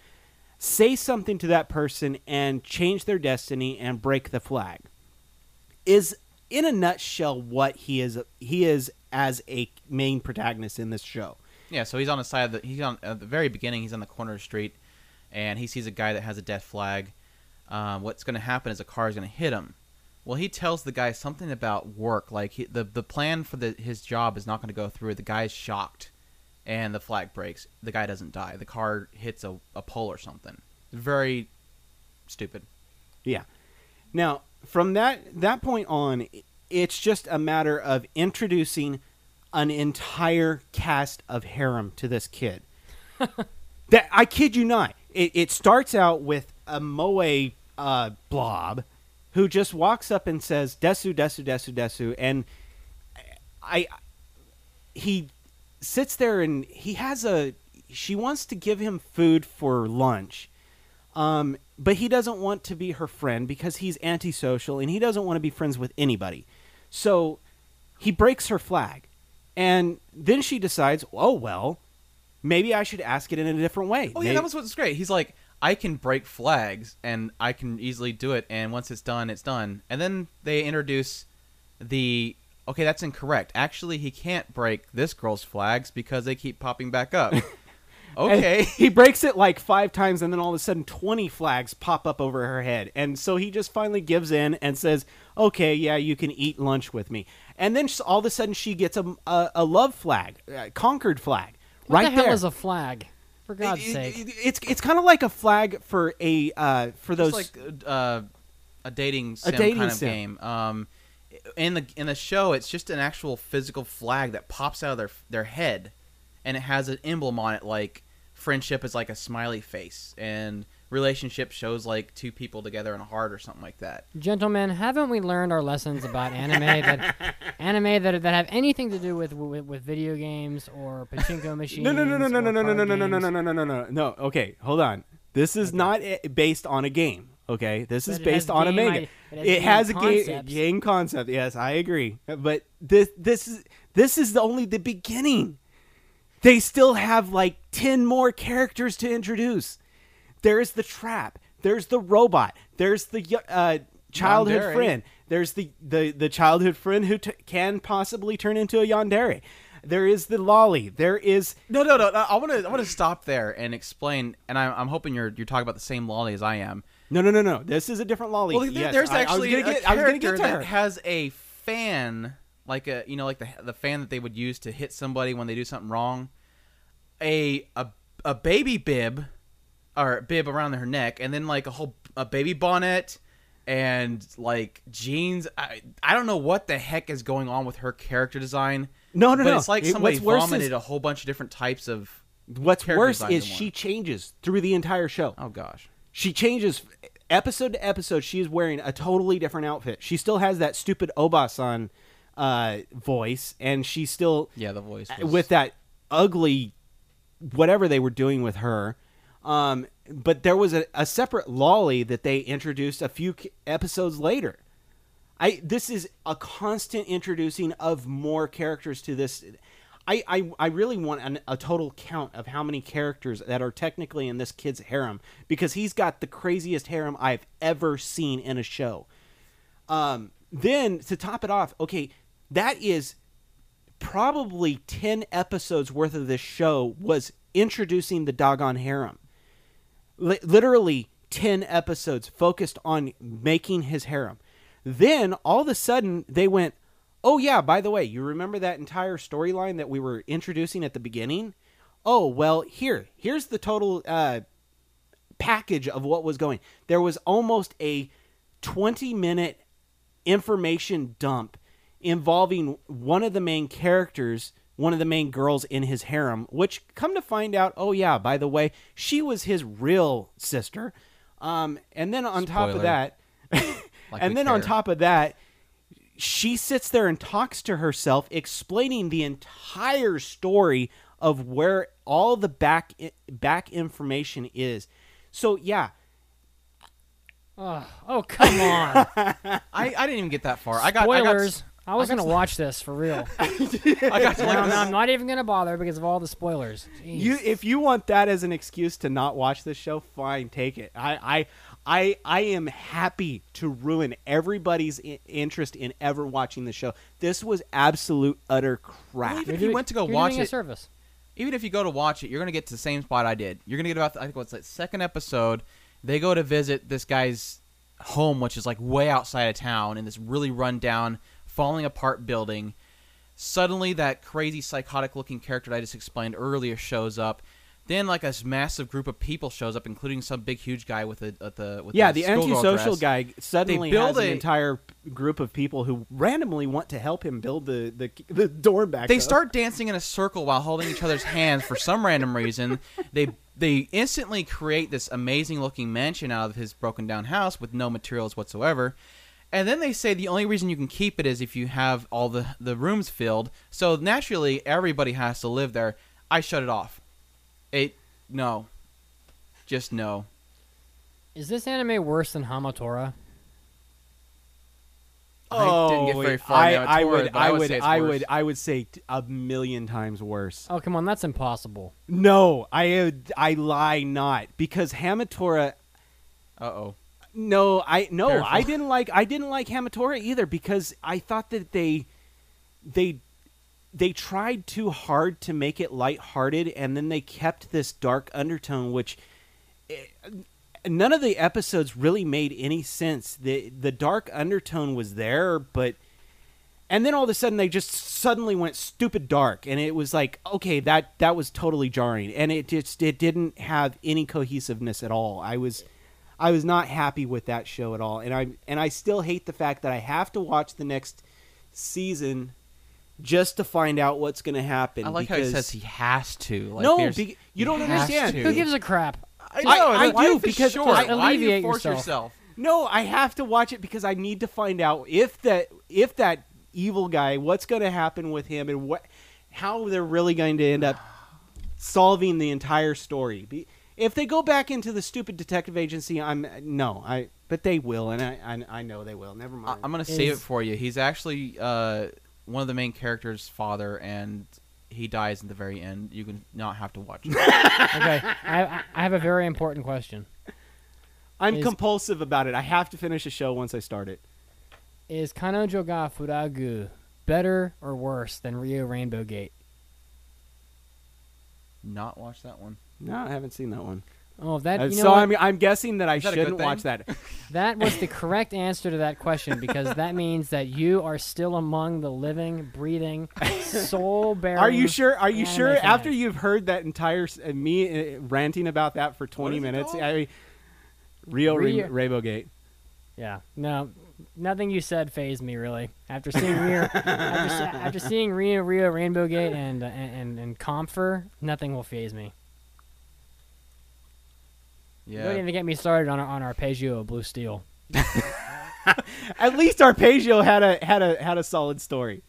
say something to that person and change their destiny and break the flag is in a nutshell what he is he is as a main protagonist in this show Yeah, so he's on the side of the he's on at the very beginning. He's on the corner of the street, and he sees a guy that has a death flag. Um, what's going to happen is a car is going to hit him. Well, he tells the guy something about work, like he, the the plan for the his job is not going to go through. The guy's shocked, and the flag breaks. The guy doesn't die. The car hits a, a pole or something. Very stupid. Yeah. Now, from that that point on, it's just a matter of introducing an entire cast of harem to this kid. that I kid you not. It, it starts out with a moe uh, blob who just walks up and says "desu, desu, desu, desu," and I he sits there and he has a she wants to give him food for lunch um, but he doesn't want to be her friend because he's antisocial and he doesn't want to be friends with anybody so he breaks her flag and then she decides oh well maybe i should ask it in a different way Oh yeah, May- that was what's great. He's like, I can break flags, and I can easily do it. And once it's done, it's done. And then they introduce the okay, that's incorrect. Actually, he can't break this girl's flags because they keep popping back up. And okay. he breaks it like five times, and then all of a sudden, 20 flags pop up over her head. And so he just finally gives in and says, Okay, yeah, you can eat lunch with me. And then s- all of a sudden, she gets a, a, a love flag, a conquered flag. What right the hell there. is a flag? For God's It- sake. it- it's it's kind of like a flag for a uh, for those like uh, a dating sim a dating kind of sim. game. Um, in the in the show, it's just an actual physical flag that pops out of their their head, and it has an emblem on it like friendship is like a smiley face, and relationship shows like two people together in a heart or something like that. Gentlemen, haven't we learned our lessons about anime that anime that, that have anything to do with, with with video games or pachinko machines? No, no, no, no, no, no, no, no, no, no, no, no, no, no, no, no, no. Okay, hold on. This is not based on a game. Okay, this is But it based has on a manga. i- it has It game has a game game concept. Yes, I agree. But this this is this is the only the beginning. They still have like ten more characters to introduce. There's the trap. There's the robot. There's the uh, childhood Yandere. friend. There's the, the, the childhood friend who t- can possibly turn into a yandere. There is the loli. There is No, no, no. no I want to I want to stop there and explain. And I'm, I'm hoping you're you're talking about the same loli as I am. No, no, no, no. This is a different loli. Well, Yes, there's I- I was actually a I was gonna character get to that her. has a fan, like a you know, like the the fan that they would use to hit somebody when they do something wrong. A a a baby bib, or bib around her neck, and then like a whole a baby bonnet. And like jeans, I, I don't know what the heck is going on with her character design. No, no, but no. it's like It- somebody what's worse is- vomited a whole bunch of different types of. What's worse is she changes through the entire show. Oh gosh, She changes episode to episode. She is wearing a totally different outfit. She still has that stupid Obasan uh, voice, and she still yeah, the voice was, with that ugly whatever they were doing with her. Um, but there was a, a separate loli that they introduced a few episodes later. I this is a constant introducing of more characters to this. I I, I really want an, a total count of how many characters that are technically in this kid's harem because he's got the craziest harem I've ever seen in a show. Um, then to top it off, okay, that is probably 10 episodes worth of this show was introducing the doggone harem. Li- literally 10 episodes focused on making his harem. Then all of a sudden they went, "Oh yeah, by the way, you remember that entire storyline that we were introducing at the beginning? Oh, well, here. Here's the total uh package of what was going. There was almost a 20 minute information dump involving one of the main characters, one of the main girls in his harem, which come to find out, oh yeah, by the way, she was his real sister. Um, and then on top of that, Like and then on top of that, she sits there and talks to herself, explaining the entire story of where all the back back information is. So yeah, Oh, oh, come on. I, I didn't even get that far. I got I got, spoilers. I, was got gonna watch this for real. I got to no, like no, this- I'm not even gonna bother because of all the spoilers. Jeez. you if you want that as an excuse to not watch this show, fine, take it. I I I, I am happy to ruin everybody's I- interest in ever watching the show. This was absolute utter crap. Well, even if you went to go you're watch doing a it- service. even if you go to watch it, you're gonna get to the same spot I did. You're gonna get about I think what's that second episode. They go to visit this guy's home, which is like way outside of town in this really run down, falling apart building. Suddenly, that crazy psychotic looking character that I just explained earlier shows up. Then, like a massive group of people shows up, including some big, huge guy with a, with the with Yeah, the, antisocial guy suddenly build has an entire group of people who randomly want to help him build the the, the door back. They up. start dancing in a circle while holding each other's hands for some random reason. They they instantly create this amazing looking mansion out of his broken down house with no materials whatsoever. And then they say the only reason you can keep it is if you have all the, the rooms filled. So naturally everybody has to live there. I shut it off. It no. Just no. Is this anime worse than Hamatora? I didn't get very far Oh, I, into I Tora, would, but I I would would, say it's I worse. would, I would say t- a million times worse. Oh come on, that's impossible. No, I, uh, I lie not because Hamatora. Uh oh. No, I no, Careful. I didn't like, I didn't like Hamatora either because I thought that they, they, they tried too hard to make it lighthearted, and then they kept this dark undertone, which eh, none of the episodes really made any sense. the The dark undertone was there, but and then all of a sudden they just suddenly went stupid dark, and it was like, okay, that that was totally jarring, and it just it didn't have any cohesiveness at all. I was. I was not happy with that show at all, and I and I still hate the fact that I have to watch the next season just to find out what's going to happen. I like how he because- says he has to. Like, no, be, you don't understand. to. Who gives a crap? I I- know. I life do, is because short. I- Why do you force yourself. yourself? No, I have to watch it because I need to find out if that if that evil guy, what's going to happen with him, and what how they're really going to end up solving the entire story. Be, if they go back into the stupid detective agency, I'm no, I but they will, and I I, I know they will. Never mind. I'm gonna save it for you. He's actually uh, one of the main characters' father, and he dies in the very end. You can not have to watch it. Okay, I, I- I have a very important question. I'm is- compulsive about it. I have to finish a show once I start it. Is Kanojo ga Furagu better or worse than Rio Rainbow Gate? not watch that one. No, I haven't seen that one. Oh, that Uh, you know so what? I'm I'm guessing that I that shouldn't watch that. that was the correct answer to that question because that means that you are still among the living, breathing, soul bearing. Are you sure? Are you sure? anime After you've heard that entire uh, me uh, ranting about that for 20 minutes, called? I, Rio Re- Rio- Rainbow Gate. Yeah. No, nothing you said phased me really. After seeing Rio, after, after seeing Rio Rio Rainbow Gate and uh, and and, and Comfer, nothing will phase me. You don't even get me started on our, on Arpeggio Blue Steel. At least Arpeggio had a had a had a solid story.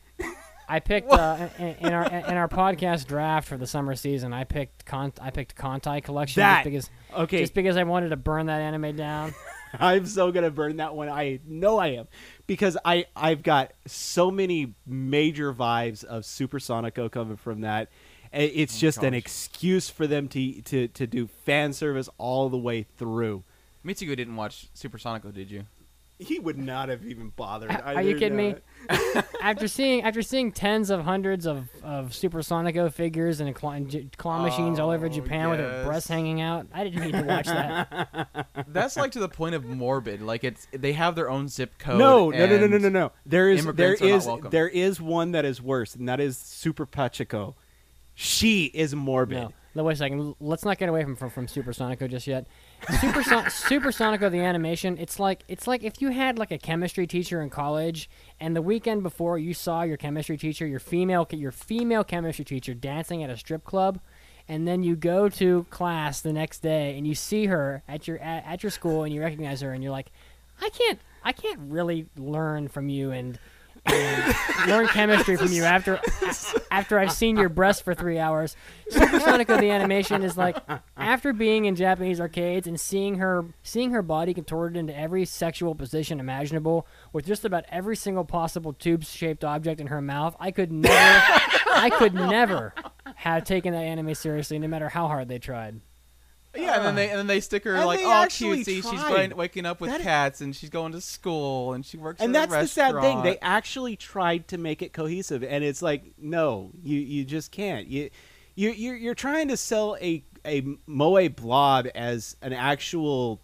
I picked uh, in, in our in our podcast draft for the summer season. I picked Con- I picked Kantai Collection That- just because Okay, just because I wanted to burn that anime down. I'm so gonna burn that one. I know I am because I I've got so many major vibes of Super Supersonico coming from that. I- It's oh just an excuse for them to to to do fan service all the way through. Mitsugi didn't watch Supersonico, did you? He would not have even bothered. Are I you do kidding me? after seeing after seeing tens of hundreds of, of Supersonico figures and claw, claw machines all over Oh, Japan with their yes. breasts hanging out, I didn't need to watch that. That's like to the point of morbid. Like it's they have their own zip code. No, no, no, no, no, no, no. There is there immigrants are not is welcome. there is one that is worse, and that is Super Pochaco. She is morbid. No, no, wait a second. Let's not get away from from, from Supersonico just yet. Superson- Supersonico the animation. It's like it's like if you had like a chemistry teacher in college, and the weekend before you saw your chemistry teacher, your female your female chemistry teacher dancing at a strip club, and then you go to class the next day and you see her at your at, at your school and you recognize her and you're like, I can't I can't really learn from you and. Learn chemistry from you after after I've seen your breast for three hours. Supersonico the animation is like after being in Japanese arcades and seeing her seeing her body contorted into every sexual position imaginable with just about every single possible tube shaped object in her mouth, I could never I could never have taken that anime seriously no matter how hard they tried. Yeah, and then they uh, and then they stick her And like, they oh, actually cutesy. She's tried. going, waking up with That cats, and she's going to school, and she works. and at that's a the sad thing. They restaurant. actually tried to make it cohesive, and it's like, no, you you just can't. You you you're, you're trying to sell a a moe blob as an actual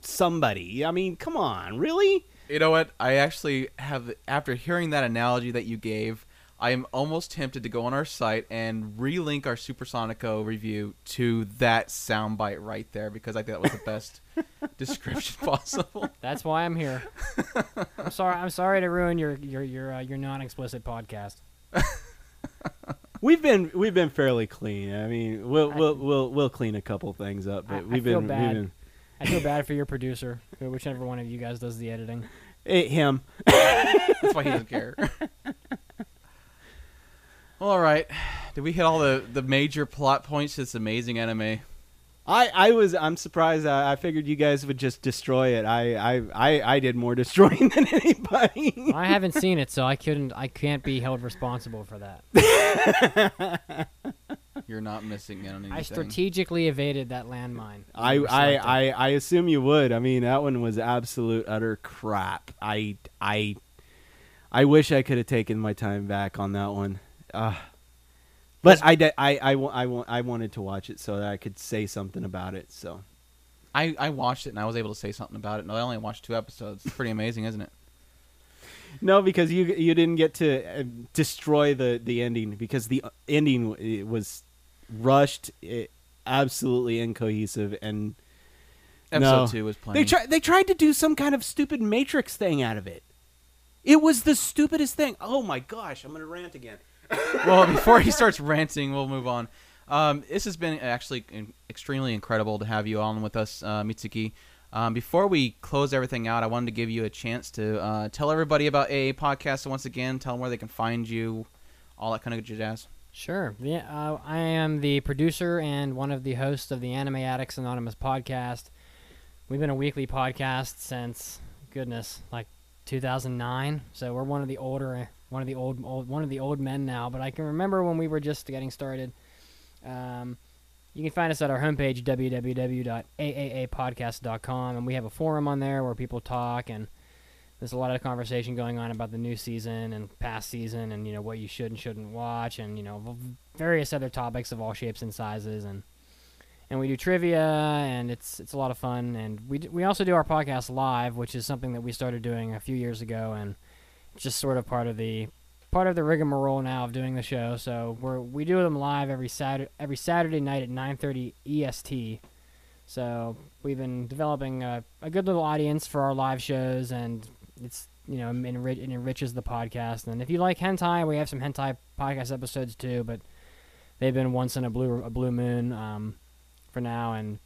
somebody. I mean, come on, really? You know what? I actually have, after hearing that analogy that you gave, I am almost tempted to go on our site and relink our Supersonico review to that soundbite right there because I think that was the best description possible. That's why I'm here. I'm sorry. I'm sorry to ruin your your your uh, your non-explicit podcast. We've been we've been fairly clean. I mean, we'll we'll we'll, we'll clean a couple things up, but I- I we've feel been bad. we've been I feel bad for your producer, whichever one of you guys does the editing. eh, him. That's why he doesn't care. Well, all right. Did we hit all the, the major plot points to this amazing anime? I, I was I'm surprised. I, I figured you guys would just destroy it. I, I, I, I did more destroying than anybody. I haven't seen it, so I couldn't. I can't be held responsible for that. You're not missing anything. I strategically evaded that landmine. I, I. I, I assume you would. I mean, that one was absolute utter crap. I, I, I wish I could have taken my time back on that one. Uh, but I, I, I, I, I wanted to watch it so that I could say something about it. So I, I watched it and I was able to say something about it. No, I only watched two episodes. It's pretty amazing, isn't it? no, because you you didn't get to uh, destroy the the ending because the uh, ending it was rushed, it, absolutely incohesive, and Episode No. two was plenty. They tried. They tried to do some kind of stupid Matrix thing out of it. It was the stupidest thing. Oh my gosh! I'm gonna rant again. Well, before he starts ranting, we'll move on. Um, this has been actually extremely incredible to have you on with us, uh, Mitsugi. Um, before we close everything out, I wanted to give you a chance to uh, tell everybody about AA Podcast. Once again, tell them where they can find you, all that kind of good jazz. Sure. Yeah, uh, I am the producer and one of the hosts of the Anime Addicts Anonymous podcast. We've been a weekly podcast since goodness, like 2009. So we're one of the older, one of the old, old one of the old men now. But I can remember when we were just getting started. Um, you can find us at our homepage www.aaapodcast.com, and we have a forum on there where people talk and there's a lot of conversation going on about the new season and past season and you know what you should and shouldn't watch and you know various other topics of all shapes and sizes and and we do trivia and it's it's a lot of fun and we d- we also do our podcast live which is something that we started doing a few years ago and just sort of part of the part of the rigmarole now of doing the show so we're we do them live every Saturday every Saturday night at 9:30 EST so we've been developing a, a good little audience for our live shows, and it's you know enrich, it enriches the podcast. And if you like hentai, we have some hentai podcast episodes too, but they've been once in a blue a blue moon um, for now. And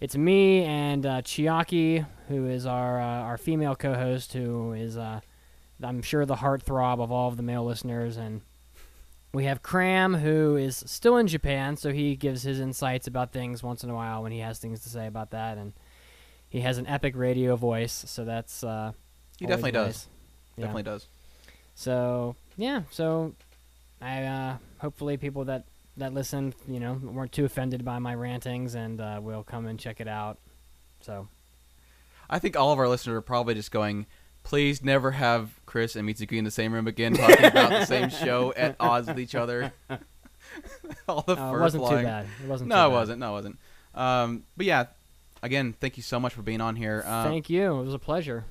it's me and uh, Chiaki, who is our uh, our female co-host, who is uh, I'm sure the heartthrob of all of the male listeners, and we have Cram, who is still in Japan, so he gives his insights about things once in a while when he has things to say about that, and he has an epic radio voice, so that's uh, He definitely does. Yeah. Definitely does. So yeah, so I uh, hopefully people that that listen, you know, weren't too offended by my rantings, and uh, will come and check it out. So I think all of our listeners are probably just going, please never have Chris and Mitsugi in the same room again talking about the same show at odds with each other. all the uh, fur it wasn't flying. too bad. It wasn't. No, it wasn't. No, it wasn't. Um, but yeah, again, thank you so much for being on here. Um, Thank you. It was a pleasure.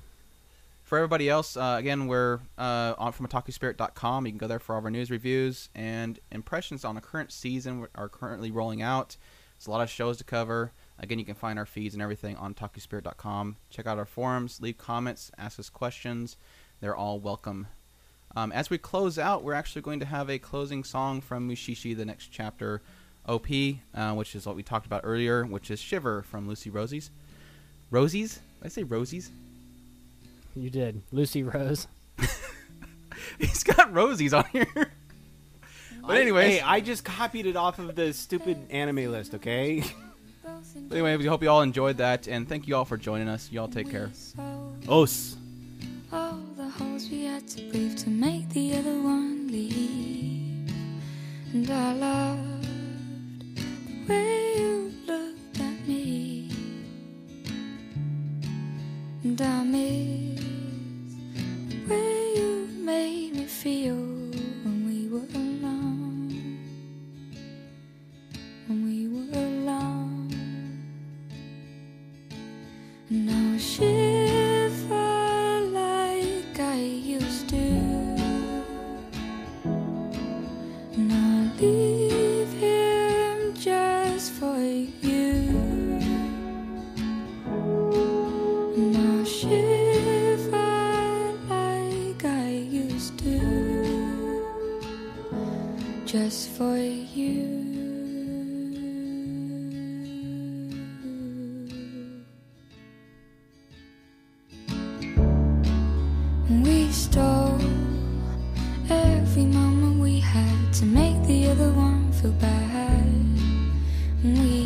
for everybody else, uh, again, we're uh, on from otakuspirit.com. You can go there for all of our news reviews and impressions on the current season are currently rolling out. There's a lot of shows to cover. Again, you can find our feeds and everything on otakuspirit.com. Check out our forums, leave comments, ask us questions. They're all welcome. Um, as we close out, we're actually going to have a closing song from Mushishi, the next chapter, OP, uh, which is what we talked about earlier, which is Shiver from Lucy Rosie's. Rosie's? Did I say Rosie's? You did, Lucy Rose. He's got Rosie's on here. But I- anyways, hey, I just copied it off of the stupid anime list. Okay. but anyway, we hope you all enjoyed that, and thank you all for joining us. You all take care. Os. All the holes we had to breathe to make the other one leave. And I loved the way you looked at me. And I miss the way you made me feel just for you. We stole every moment we had to make the other one feel bad. We